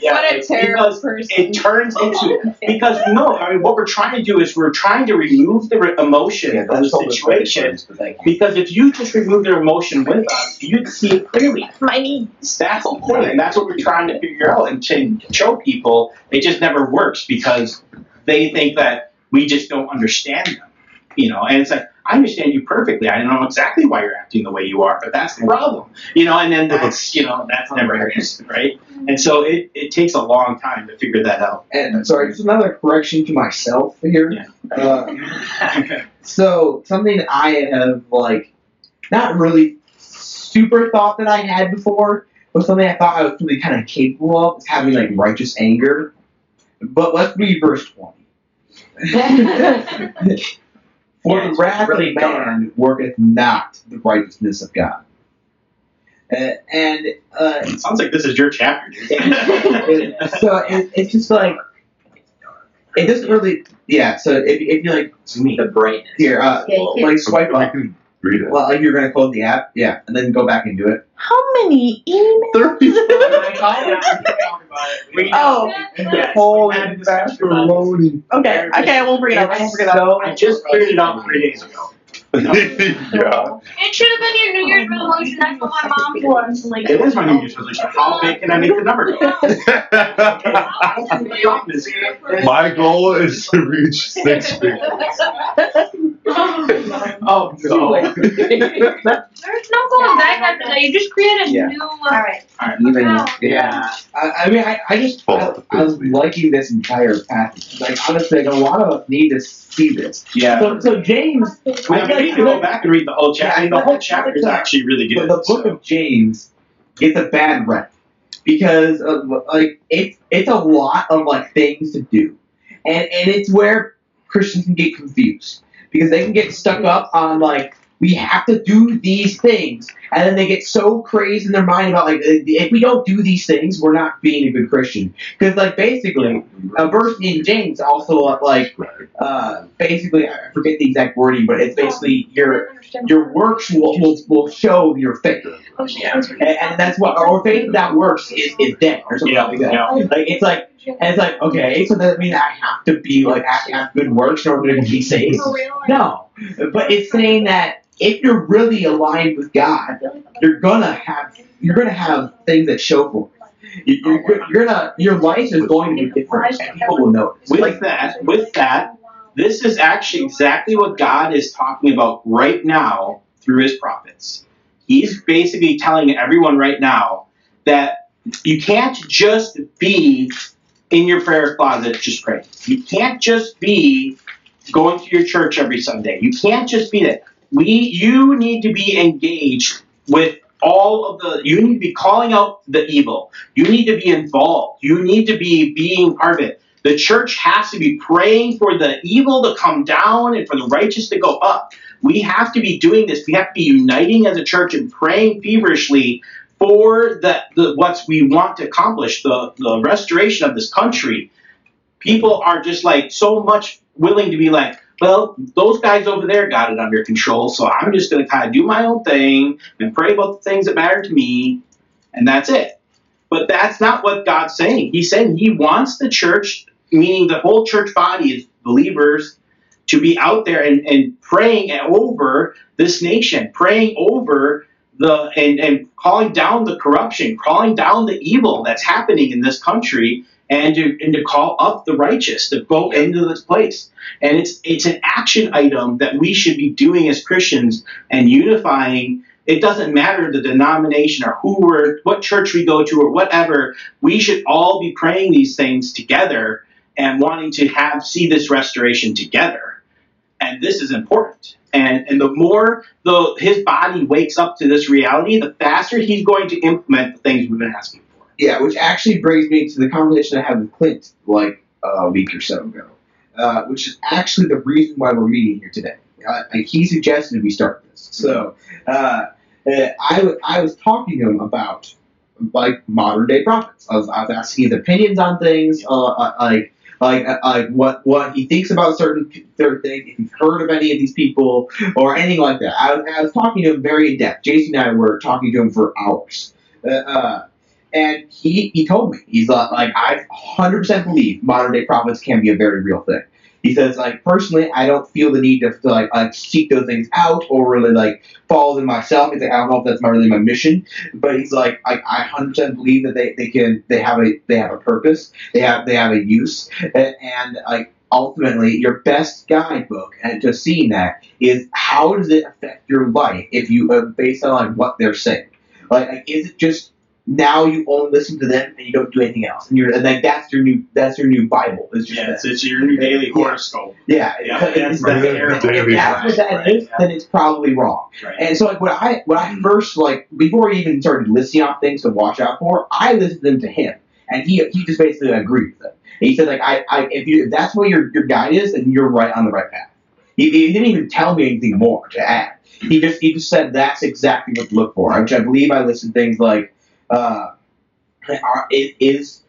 Speaker 5: Yeah,
Speaker 10: what a
Speaker 5: it's
Speaker 10: terrible
Speaker 5: because
Speaker 10: person.
Speaker 5: It turns into because no, I mean what we're trying to do is we're trying to remove the re- emotion
Speaker 11: Yeah,
Speaker 5: from the situation.
Speaker 11: but.
Speaker 5: Because if you just remove their emotion with us, you'd see it clearly.
Speaker 10: My knees.
Speaker 5: That's the point, and that's what we're trying to figure out and to show people. It just never works because they think that we just don't understand them. You know, and it's like I understand you perfectly. I don't know exactly why you're acting the way you are, but that's the problem. You know, and then that's you know that's never happens, right? And so it, it takes a long time to figure that out.
Speaker 11: And sorry, just another correction to myself here.
Speaker 5: Yeah.
Speaker 11: Uh, so something I have like not really super thought that I had before was something I thought I was really kind of capable of, is having like righteous anger. But let's read verse 20. For the wrath of man worketh not the righteousness of God. Uh, and uh,
Speaker 5: It sounds like this is your chapter. dude.
Speaker 11: so it, it's just like it doesn't really yeah so if, if you like
Speaker 2: the brightness
Speaker 11: here uh,
Speaker 9: Yeah, you
Speaker 11: like swipe
Speaker 4: I
Speaker 11: up
Speaker 4: can read it.
Speaker 11: well like you're gonna close the app yeah and then go back and do it
Speaker 3: How many emails? Oh,
Speaker 11: holy
Speaker 4: macaroni.
Speaker 3: okay. Okay, I won't bring it up. I won't bring it up.
Speaker 5: I just cleared it out three days ago.
Speaker 4: yeah.
Speaker 8: It should have been your New Year's resolution. That's what my mom was. Like,
Speaker 5: It is my New Year's resolution. How big can I make the number go?
Speaker 4: My goal is to reach six figures.
Speaker 5: Oh, oh no.
Speaker 8: There's no going back after that. You just create a
Speaker 11: Yeah.
Speaker 8: new.
Speaker 9: Uh, All right.
Speaker 11: even
Speaker 8: Wow.
Speaker 11: yeah I, I mean I, I just I, I was liking this entire passage like honestly like, a lot of us need to see this
Speaker 5: Yeah.
Speaker 11: so so James
Speaker 5: We have need to go back and read the whole chapter. I mean, the whole chapter is actually really good.
Speaker 11: But the book of James gets a bad rep because of, like it's it's a lot of like things to do, and and it's where Christians can get confused because they can get stuck up on like we have to do these things, and then they get so crazed in their mind about like if we don't do these things, we're not being a good Christian. Because like basically, a verse in James also like uh, basically I forget the exact wording, but it's basically your your works will, will, will show your faith. And, and that's what our faith without works is, is dead or something
Speaker 5: Yeah,
Speaker 11: like that.
Speaker 5: yeah.
Speaker 11: Like it's like and it's like okay, so does that mean I have to be like have, to have good works in order to be saved? No, but it's saying that if you're really aligned with God, you're gonna have you're gonna have things that show for it. You- You're, you're gonna your life is going to be different, and people will notice.
Speaker 5: With that, with that, this is actually exactly what God is talking about right now through His prophets. He's basically telling everyone right now that you can't just be in your prayer closet just praying. You can't just be going to your church every Sunday. You can't just be that. We, you need to be engaged with all of the. You need to be calling out the evil. You need to be involved. You need to be being part of it. The church has to be praying for the evil to come down and for the righteous to go up. We have to be doing this. We have to be uniting as a church and praying feverishly for the, the what we want to accomplish, the, the restoration of this country. People are just like so much willing to be like, well, those guys over there got it under control, so I'm just going to kind of do my own thing and pray about the things that matter to me, and that's it. But that's not what God's saying. He's saying He wants the church, meaning the whole church body of believers, to be out there and, and praying over this nation, praying over the and, and calling down the corruption, calling down the evil that's happening in this country, and to and to call up the righteous to go into this place. And it's it's an action item that we should be doing as Christians and unifying. It doesn't matter the denomination or who we're, what church we go to or whatever. We should all be praying these things together and wanting to have see this restoration together. And this is important. And and the more the his body wakes up to this reality, the faster he's going to implement the things we've been asking for.
Speaker 11: Yeah, which actually brings me to the conversation I had with Clint like a week or so ago, uh, which is actually the reason why we're meeting here today. Uh, he suggested we start this. So uh, uh, I, w- I was talking to him about like modern day prophets. I was, I was asking his opinions on things, uh, uh, like like uh, like what what he thinks about certain certain things. If he's heard of any of these people or anything like that. I, I was talking to him very in depth. Jason and I were talking to him for hours. Uh, uh, and he, he told me, he's like, like, I 100% believe modern day prophets can be a very real thing. He says, like, personally, I don't feel the need to, to like, like, seek those things out or really, like, follow them myself. He's like, I don't know if that's my, really my mission. But he's like, I, I 100% believe that they, they can, they have a, they have a purpose. They have, they have a use. And, and like, ultimately, your best guidebook to seeing that is how does it affect your life if you, uh, based on, like, what they're saying. Like, like, is it just now you only listen to them and you don't do anything else, and you're and like that's your new that's your new Bible. It's just
Speaker 5: Yeah,
Speaker 11: that.
Speaker 5: it's, it's your new daily
Speaker 11: Yeah.
Speaker 5: horoscope.
Speaker 11: Yeah,
Speaker 5: Yeah,
Speaker 11: it's-
Speaker 5: that's
Speaker 11: it's-
Speaker 5: right.
Speaker 11: if- if
Speaker 4: Daily
Speaker 11: that's what that
Speaker 5: Right,
Speaker 11: is, then it's probably wrong.
Speaker 5: Right.
Speaker 11: And so like when I when I first like before I even started listing off things to watch out for, I listened them to him, and he he just basically agreed with them. And he said like I, I if you if that's what your your guide is, then you're right on the right path. He, he didn't even tell me anything more to add. He just he just said that's exactly what to look for. Which I believe I listed things like uh, are it is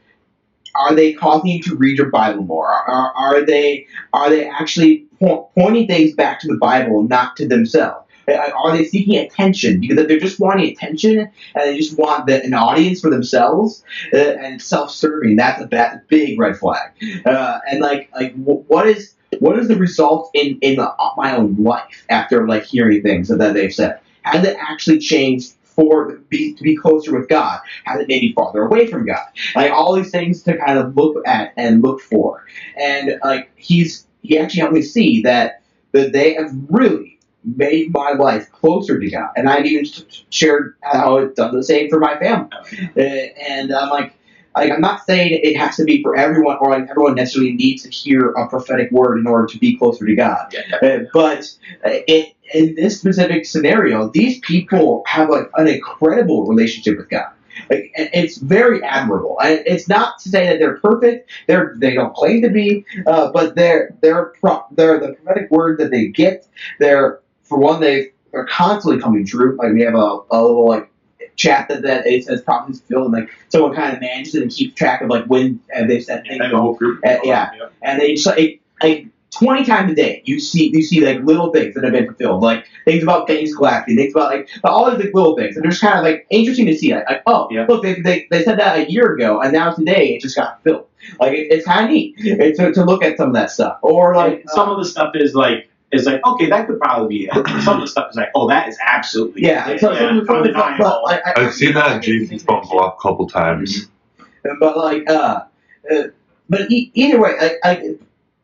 Speaker 11: are they causing you to read your Bible more? Are, are they are they actually po- pointing things back to the Bible, not to themselves? Are they seeking attention? Because they're just wanting attention and they just want the, an audience for themselves uh, and self-serving, that's a big red flag. Uh, and like like wh- what is what is the result in in the, my own life after like hearing things that they've said? Has it actually changed for be, to be closer with God? Has it made me farther away from God? Like all these things to kind of look at and look for. And like he's he actually helped me see that that they have really made my life closer to God. And I've even shared how it's done the same for my family. Uh, and I'm like, like I'm not saying it has to be for everyone or like everyone necessarily needs to hear a prophetic word in order to be closer to God. Uh, but uh, it, in this specific scenario, these people have like an incredible relationship with God. Like, it's very admirable. And it's not to say that they're perfect. They're they don't claim to be, uh, but they're they're pro- they're the prophetic word that they get. They're for one they they're constantly coming true. Like we have a, a little like chat that, that it says prophecies fulfilled, and like someone kind of manages it and keeps track of like when uh, they've said things.
Speaker 5: And the whole group.
Speaker 11: Uh, yeah, and they just like, like twenty times a day you see you see like little things that have been fulfilled, like things about things collapsing, things about like all these like little things, and they're kind of like interesting to see. Like, like oh,
Speaker 5: Yeah.
Speaker 11: look, they, they, they said that a year ago, and now today it just got filled. Like it, it's kind of neat to, to look at some of that stuff, or like
Speaker 5: Like some of the stuff is like is like okay that could probably be it. Some of the stuff is like oh that is absolutely
Speaker 11: yeah,
Speaker 5: it.
Speaker 11: so, some of the- some of the
Speaker 5: undeniable.
Speaker 11: but, like, I-
Speaker 4: I've seen that on JC's phone a couple times.
Speaker 11: but like uh, uh but e- either way like, like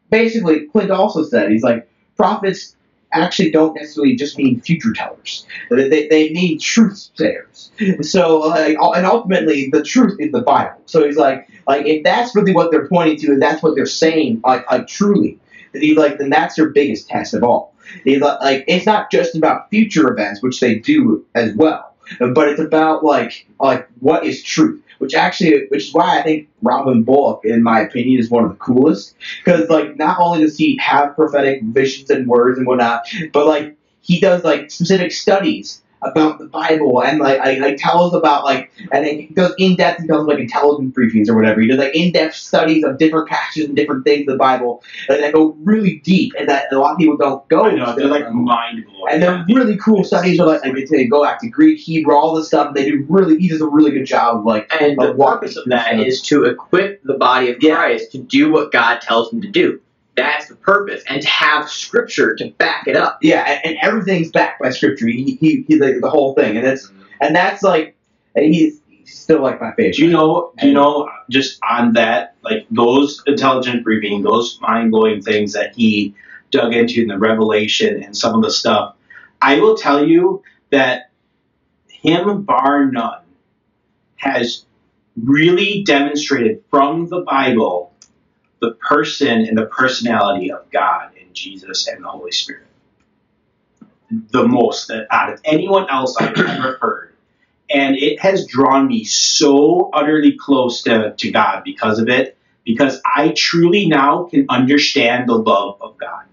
Speaker 11: basically clint also said he's like prophets actually don't necessarily just mean future tellers they, they, they mean truth sayers so like and ultimately the truth is the bible so he's like like if that's really what they're pointing to and that's what they're saying like, like truly then he's like then that's their biggest test of all. Like it's not just about future events which they do as well but it's about like like what is truth which actually which is why i think robin bullock in my opinion is one of the coolest. Because like not only does he have prophetic visions and words and whatnot but like he does like specific studies about the bible and like I, like tells about like and he goes in depth he does like intelligence briefings or whatever he does like in-depth studies of different passages and different things of the bible and that go really deep and that a lot of people don't go
Speaker 5: I know they're like mind blowing.
Speaker 11: and they're really cool studies. Are like, like they go back to Greek, Hebrew, all this stuff. They do really. He does a really good job of like.
Speaker 2: And the
Speaker 11: of walking
Speaker 2: purpose of
Speaker 11: through
Speaker 2: that
Speaker 11: stuff.
Speaker 2: is to equip the body of
Speaker 11: Yeah.
Speaker 2: Christ to do what God tells them to do. That's the purpose, and to have Scripture to back it up.
Speaker 11: yeah, and, and everything's backed by scripture. He he, he like, the whole thing, and it's and that's like he's, he's still like my favorite.
Speaker 5: Do you know? Do you know? Just on that, like those intelligent briefing, those mind blowing things that he dug into in the Revelation and some of the stuff. I will tell you that him, bar none, has really demonstrated from the Bible the person and the personality of God and Jesus and the Holy Spirit. The most that out of anyone else I've ever heard and it has drawn me so utterly close to, to God because of it, because I truly now can understand the love of God.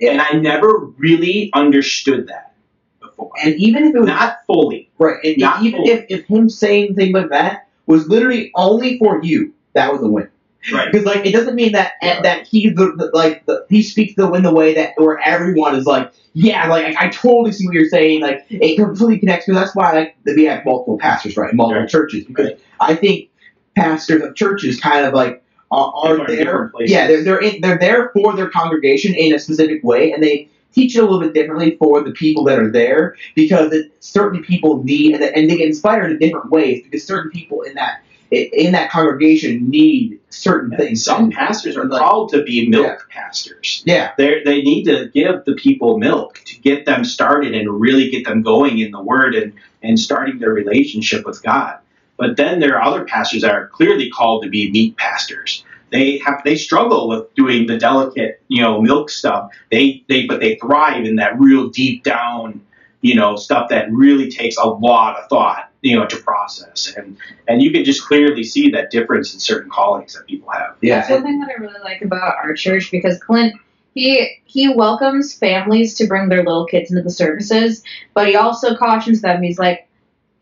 Speaker 5: And I never really understood that before.
Speaker 11: And even if it was
Speaker 5: Not fully.
Speaker 11: right, and even
Speaker 5: fully.
Speaker 11: if, if him saying things like that was literally only for you, that was a win.
Speaker 5: Right.
Speaker 11: Because like it doesn't mean that that he the, the, like the, he speaks the in the way that where everyone is like yeah like I, I totally see what you're saying like it completely connects because that's why like we have multiple pastors right multiple
Speaker 5: Right.
Speaker 11: churches because
Speaker 5: Right.
Speaker 11: I think pastors of churches kind of like are, are there yeah they're they're in, they're there for their congregation in a specific way and they teach it a little bit differently for the people that are there because it, certain people need and, and they get inspired in different ways because certain people in that in that congregation need certain things
Speaker 5: Some pastors are
Speaker 11: Like-
Speaker 5: called to be milk
Speaker 11: Yeah.
Speaker 5: pastors.
Speaker 11: yeah
Speaker 5: They they need to give the people milk to get them started and really get them going in the Word and, and starting their relationship with God. But then there are other pastors that are clearly called to be meat pastors. They have they struggle with doing the delicate, you know, milk stuff. They they but they thrive in that real deep down, you know, stuff that really takes a lot of thought, you know, to process. And and you can just clearly see that difference in certain callings that people have.
Speaker 10: That's one thing that I really like about our church because Clint he he welcomes families to bring their little kids into the services, but he also cautions them. He's like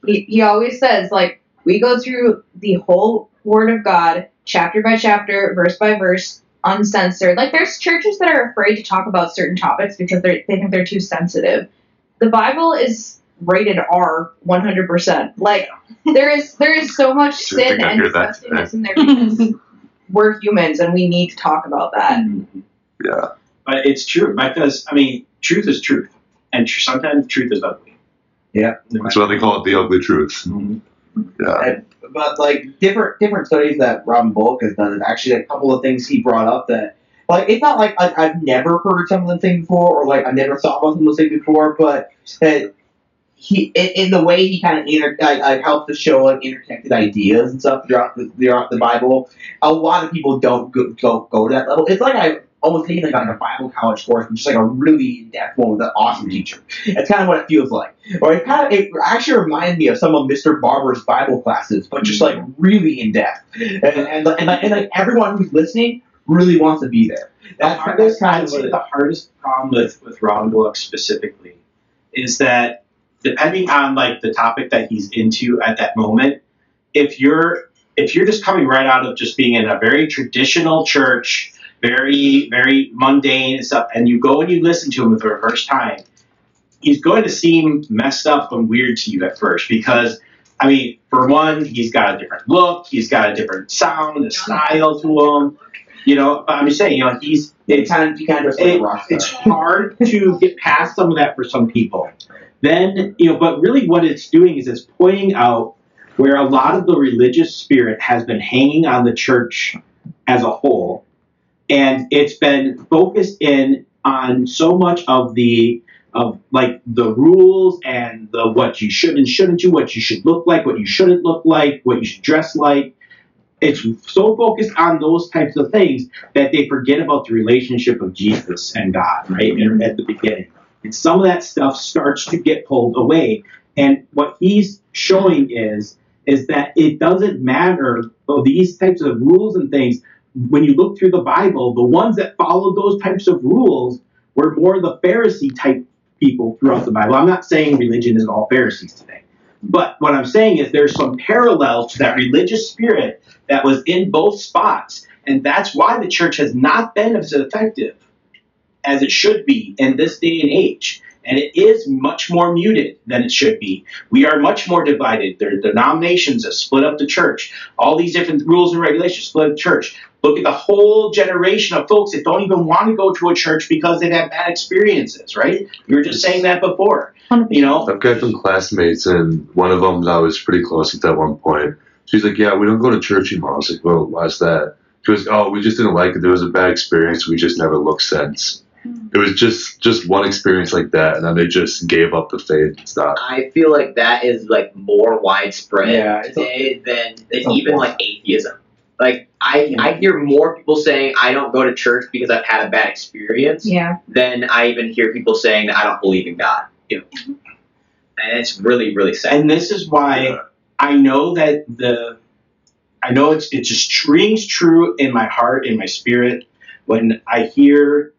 Speaker 10: he, he always says like we go through the whole word of God chapter by chapter, verse by verse, uncensored. Like there's churches that are afraid to talk about certain topics because they they think they're too sensitive. The Bible is rated R 100%. Like there is there is so much
Speaker 4: Do
Speaker 10: sin and
Speaker 4: hear
Speaker 10: disgustingness in there because we're humans and we need to talk about that. Mm-hmm.
Speaker 4: Yeah.
Speaker 5: But it's true because I mean, truth is truth, and tr- sometimes truth is ugly.
Speaker 11: Yeah.
Speaker 4: That's why they call it the ugly truth. Mm-hmm. Yeah.
Speaker 11: And- but like different different studies that Robin Bullock has done, is actually a couple of things he brought up that like it's not like I, I've never heard some of the things before, or like I never thought about some of the things before, but that he in, in the way he kind of inter like, like helps to show like interconnected ideas and stuff throughout the throughout the Bible. A lot of people don't go go, go to that level. It's like I almost taking like, like a Bible college course, and just like a really in depth one with an awesome teacher. That's kind of what it feels like. Or it kind of it actually reminds me of some of Mr. Barber's Bible classes, but just like really in depth. And and, and, like, and like everyone who's listening really wants to be there. That's,
Speaker 5: the hardest,
Speaker 11: kind of
Speaker 5: the hardest problem with with Ron Bullock specifically is that depending on like the topic that he's into at that moment, if you're if you're just coming right out of just being in a very traditional church, very very mundane and stuff, and you go and you listen to him for the first time, he's going to seem messed up and weird to you at first because. I mean, for one, he's got a different look. He's got a different sound, a style to him. You know, I'm just saying, you know, he's
Speaker 11: It kind of you kind of
Speaker 5: it- it's hard to get past some of that for some people. Then, you know, but really what it's doing is it's pointing out where a lot of the religious spirit has been hanging on the church as a whole. And it's been focused in on so much of the of like the rules and the what you should and shouldn't do, what you should look like, what you shouldn't look like, what you should dress like. It's so focused on those types of things that they forget about the relationship of Jesus and God, right? At the beginning. And some of that stuff starts to get pulled away. And what he's showing is is that it doesn't matter oh, these types of rules and things. When you look through the Bible, the ones that followed those types of rules were more the Pharisee type people throughout the Bible. I'm not saying religion is all Pharisees today. But what I'm saying is there's some parallel to that religious spirit that was in both spots. And that's why the church has not been as effective as it should be in this day and age. And it is much more muted than it should be. We are much more divided. There are denominations that split up the church. All these different rules and regulations split up the church. Look at the whole generation of folks that don't even want to go to a church because they've had bad experiences, right? We were just saying that before. You know,
Speaker 4: I've got some classmates, and one of them I was pretty close with at one point. She's like, "Yeah, we don't go to church anymore." I was like, "Well, why's that?" She goes, "Oh, we just didn't like it. There was a bad experience. We just never looked since." It was just just one experience like that, and then they just gave up the faith and stuff.
Speaker 2: I feel like that is like more widespread
Speaker 11: Yeah, it's a-
Speaker 2: today than, than even like atheism. Like I, I hear more people saying I don't go to church because I've had a bad experience
Speaker 10: Yeah.
Speaker 2: than I even hear people saying that I don't believe in God. You know? And it's really, really sad.
Speaker 5: and this is why I know that the I know it's it just rings true in my heart, in my spirit, when I hear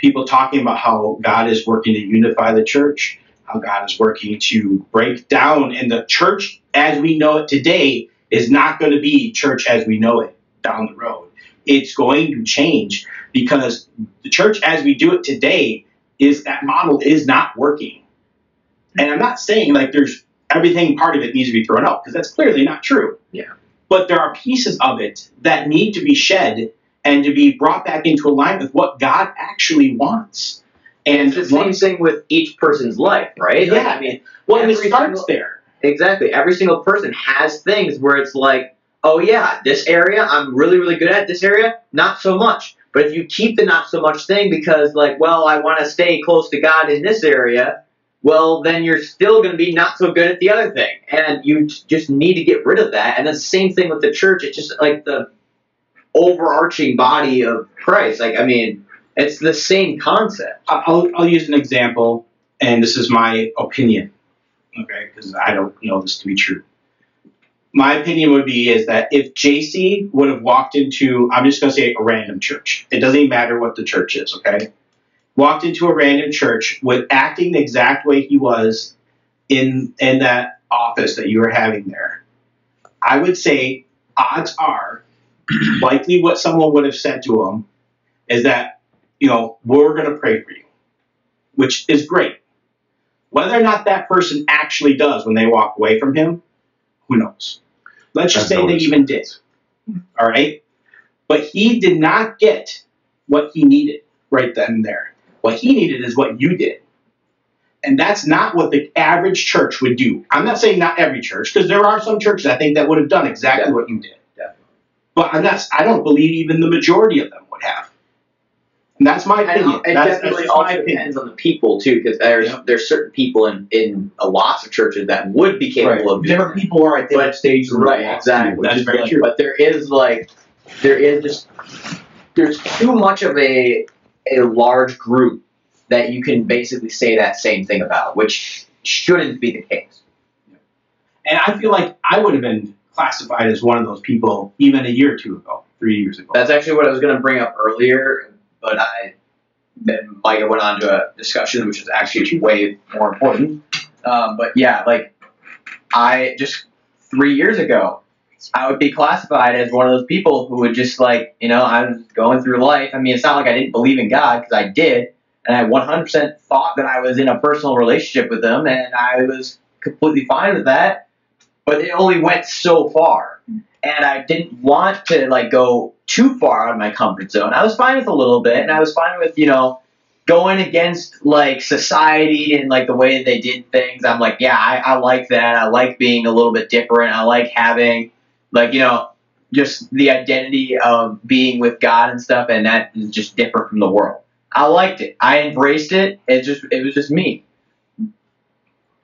Speaker 5: people talking about how God is working to unify the church, how God is working to break down, and the church as we know it today is not going to be church as we know it down the road. It's going to change because the church as we do it today is that model is not working. And I'm not saying like there's everything part of it needs to be thrown out because that's clearly not true.
Speaker 2: Yeah.
Speaker 5: But there are pieces of it that need to be shed and to be brought back into alignment with what God actually wants.
Speaker 2: And it's the same thing with each person's life, right? Like,
Speaker 5: Yeah.
Speaker 2: I mean,
Speaker 5: well, it starts
Speaker 2: single-
Speaker 5: there.
Speaker 2: Exactly. Every single person has things where it's like, oh yeah, this area I'm really, really good at. This area, not so much. But if you keep the not so much thing because, like, well, I want to stay close to God in this area, well, then you're still going to be not so good at the other thing. And you just need to get rid of that. And the same thing with the church. It's just like the overarching body of Christ. Like, I mean, it's the same concept.
Speaker 5: I'll, I'll use an example, and this is my opinion, okay, because I don't know this to be true. My opinion would be is that if JC would have walked into, I'm just going to say a random church. It doesn't even matter what the church is, okay? Walked into a random church with acting the exact way he was in in that office that you were having there. I would say odds are likely what someone would have said to him is that you know, we're going to pray for you, which is great. Whether or not that person actually does when they walk away from him, who knows? Let's just say they even did. All right? But he did not get what he needed right then and there. What he needed is what you did. And that's not what the average church would do. I'm not saying not every church, because there are some churches I think that would have done exactly what you did. But I'm not, I don't believe even the majority of them would have. And that's my opinion.
Speaker 2: It
Speaker 5: That's, that's
Speaker 2: definitely
Speaker 5: just
Speaker 2: also depends on the people too, because there's there's certain people in in a lots of churches that would be capable of doing
Speaker 11: Different
Speaker 2: that.
Speaker 11: people are at different stages.
Speaker 2: right, exactly.
Speaker 5: That's very true.
Speaker 2: But there is like there is just there's too much of a a large group that you can basically say that same thing about, which shouldn't be the case.
Speaker 5: And I feel like I would have been classified as one of those people even a year or two ago, three years ago.
Speaker 2: That's actually what I was going to bring up earlier, but I then Micah went on to a discussion which is actually way more important. Um, but yeah, like I just three years ago, I would be classified as one of those people who would just like you know I'm going through life. I mean, it's not like I didn't believe in God because I did, and I 100% thought that I was in a personal relationship with Him, and I was completely fine with that. But it only went so far and I didn't want to like go too far out of my comfort zone. I was fine with a little bit, and I was fine with you know going against like society and like the way that they did things. I'm like, yeah, I, I like that. I like being a little bit different. I like having like you know just the identity of being with God and stuff, and that is just different from the world. I liked it. I embraced it. It just it was just me.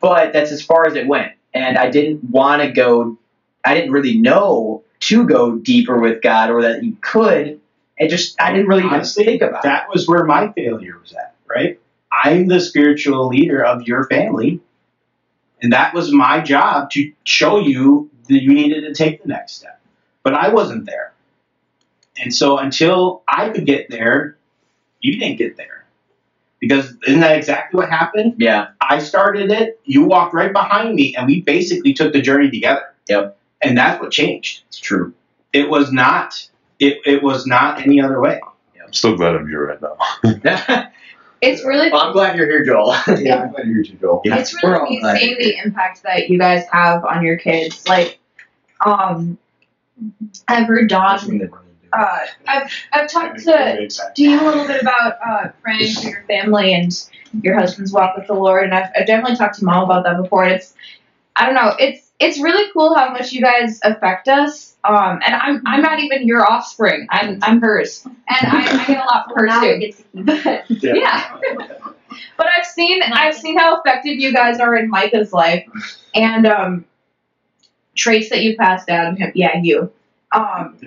Speaker 2: But that's as far as it went, and I didn't want to go I didn't really know to go deeper with God or that you could. It just I didn't really even
Speaker 5: Honestly,
Speaker 2: think about it.
Speaker 5: that was where my failure was at, right? I'm the spiritual leader of your family, and that was my job to show you that you needed to take the next step. But I wasn't there. And so until I could get there, you didn't get there. Because isn't that exactly what happened?
Speaker 2: Yeah.
Speaker 5: I started it, you walked right behind me, and we basically took the journey together.
Speaker 2: Yep.
Speaker 5: And that's what changed.
Speaker 2: It's true.
Speaker 5: It was not it, it was not any other way.
Speaker 4: I'm still glad I'm here right now.
Speaker 10: It's really
Speaker 2: Well, I'm glad you're here, Joel.
Speaker 11: yeah, I'm glad to hear you, Joel.
Speaker 10: it's
Speaker 2: We're
Speaker 10: really
Speaker 2: all
Speaker 10: seeing the impact that you guys have on your kids. Like, um, I've heard Don. Uh, I've I've talked to you a little bit about uh, praying for your family and your husband's walk with the Lord, and I've, I've definitely talked to mom about that before. And it's I don't know, it's it's really cool how much you guys affect us. Um, and I'm I'm not even your offspring. I'm I'm hers, and I, I get a lot from her too.
Speaker 9: we get to keep
Speaker 10: But, yeah. but I've seen I've seen how effective you guys are in Micah's life, and um, traits that you passed down. Yeah, you. Um,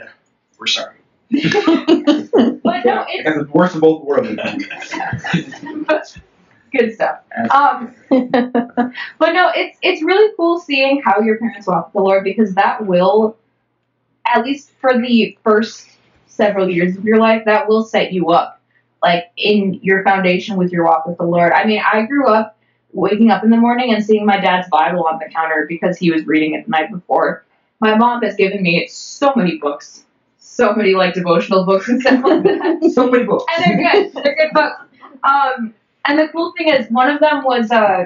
Speaker 5: We're sorry.
Speaker 10: but no, it's
Speaker 11: Because the worst of both worlds.
Speaker 10: good stuff. Um, but no, it's it's really cool seeing how your parents walk with the Lord because that will, at least for the first several years of your life, that will set you up, like in your foundation with your walk with the Lord. I mean, I grew up waking up in the morning and seeing my dad's Bible on the counter because he was reading it the night before. My mom has given me so many books, so many like devotional books and stuff like that
Speaker 11: so many books.
Speaker 10: and they're good. They're good books. Um, and the cool thing is, one of them was uh,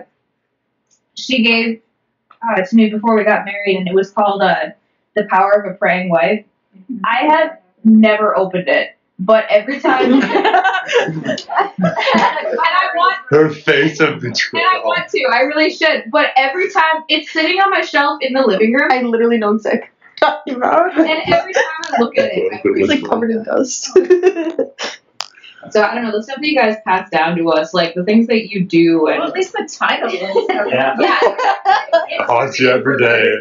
Speaker 10: she gave uh, to me before we got married, and it was called uh, "The Power of a Praying Wife." I have never opened it, but every time, and I want
Speaker 4: Her face of betrayal.
Speaker 10: and I want to. I really should. But every time it's sitting on my shelf in the living room,
Speaker 14: I literally know exactly what you're talking about.
Speaker 10: and every time I look at it,
Speaker 14: It's like covered in dust.
Speaker 10: So I don't know the stuff that you guys pass down to us, like the things that you do, and
Speaker 7: Well, at least the title is.
Speaker 5: Yeah.
Speaker 10: yeah,
Speaker 4: Haunts you every day.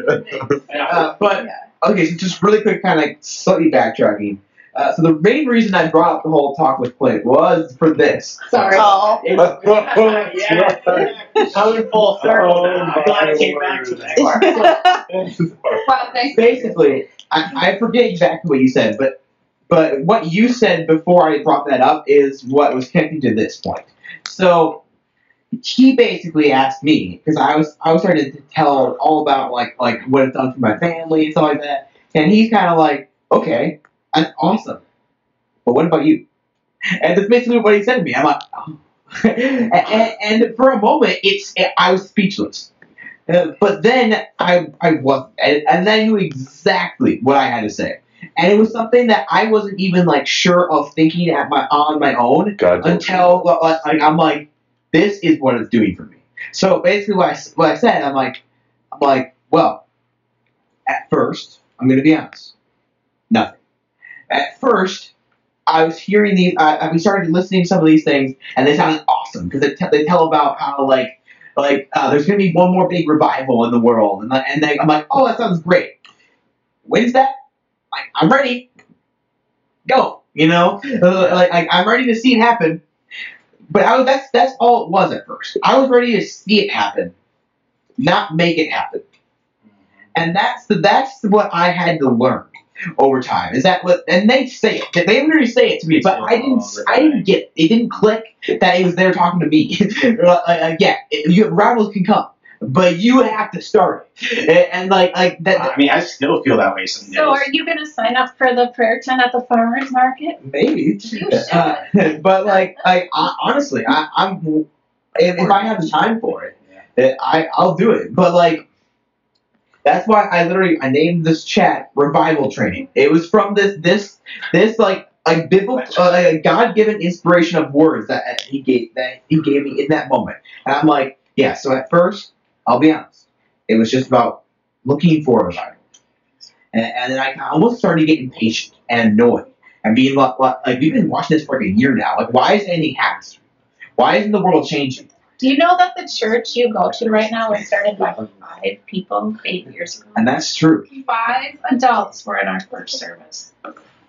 Speaker 11: Uh, but okay, so just really quick, kind of like slightly backtracking. Uh, so the main reason I brought up the whole talk with Clint was for this.
Speaker 10: sorry.
Speaker 6: Oh.
Speaker 2: yeah. Coming full circle. now. I'm glad I came back to that.
Speaker 11: Basically, I, I forget exactly what you said, but but what you said before I brought that up is what was connecting to this point. So he basically asked me because I was I was starting to tell all about like like what it's done for my family and stuff like that, and he's kind of like, okay, that's awesome, but what about you? And that's basically what he said to me. I'm like, oh. and, and, and for a moment, it's I was speechless. Uh, but then I I was and, and then I knew exactly what I had to say, and it was something that I wasn't even like sure of thinking at my on my own
Speaker 4: God,
Speaker 11: until like, like, I'm like, this is what it's doing for me. So basically, what I, what I said, I'm like, I'm like, well, at first, I'm gonna be honest, nothing. At first, I was hearing these, I, we started listening to some of these things, and they sounded awesome because they, t- they tell about how like like uh, there's gonna be one more big revival in the world, and and they, I'm like, oh, that sounds great. When's that? Like, I'm ready. Go. You know, like, like I'm ready to see it happen. But I was, that's that's all it was at first. I was ready to see it happen, not make it happen. And that's the that's what I had to learn over time. Is that what? And they say it. They literally say it to me, but I didn't. I didn't get. It didn't click that it was there talking to me. like, like, yeah, it, you rivals can come, but you have to start it. And, and like like that.
Speaker 5: I mean, I still feel that way some days.
Speaker 7: So are you going to sign up for the prayer tent at the farmer's market?
Speaker 11: Maybe.
Speaker 7: You should.
Speaker 11: Uh, but like, like I, honestly, I, I'm if, if I have the time for it, uh, I I'll do it. But like, that's why I literally I named this chat revival training. It was from this this this like a biblical uh, a God given inspiration of words that he gave that he gave me in that moment, and I'm like, yeah. So at first, I'll be honest, it was just about looking for a revival, and, and then I almost started to get impatient and annoyed and being like, like, like we've been watching this for like a year now. Like, why isn't anything happening? Why isn't the world changing?
Speaker 7: Do you know that the church you go to right now was started by five people eight years ago?
Speaker 11: And that's true.
Speaker 7: Five adults were in our first service.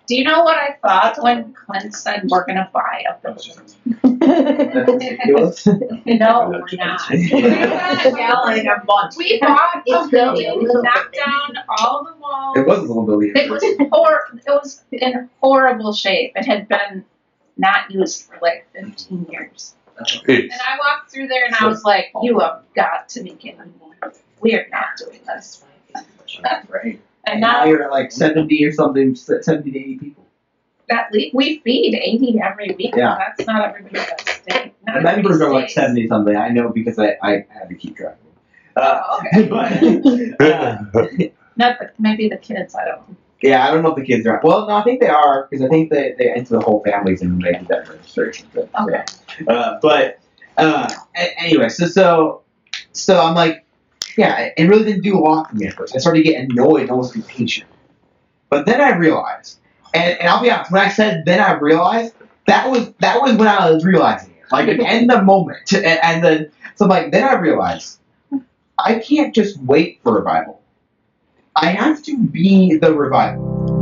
Speaker 7: Do you know what I thought when Clint said we're going to buy a building?
Speaker 11: That's ridiculous.
Speaker 7: No, we're not. We're not yelling a bunch. We bought a building,
Speaker 9: building.
Speaker 7: knocked down all the walls.
Speaker 11: it was a little building.
Speaker 7: It was hor- It was in horrible shape. It had been not used for like 15 years. And I walked through there and I was like, "You have got to be kidding me! We are not doing this."
Speaker 11: right.
Speaker 7: And
Speaker 11: now
Speaker 7: now
Speaker 11: you're at like 70 or something, 70 to 80 people.
Speaker 7: that le- we feed 80 every week.
Speaker 11: Yeah.
Speaker 7: That's not everybody that stays.
Speaker 11: The members are like 70 something. I know because I, I had to keep track of them. Uh,
Speaker 7: Oh, okay.
Speaker 11: but, uh,
Speaker 7: Not the, maybe the kids. I don't. know.
Speaker 11: yeah, I don't know if the kids are. Well, no, I think they are because I think they, they enter the whole families and they do that registration. So,
Speaker 7: Okay.
Speaker 11: Uh, but uh, anyway, so so so I'm like, yeah, it- really didn't do a lot for me at first. I started to get annoyed and almost impatient. But then I realized, and, and I'll be honest, when I said then I realized, that was that was when I was realizing it, like in the moment, and, and then so I'm like, then I realized, I can't just wait for revival. I have to be the revival.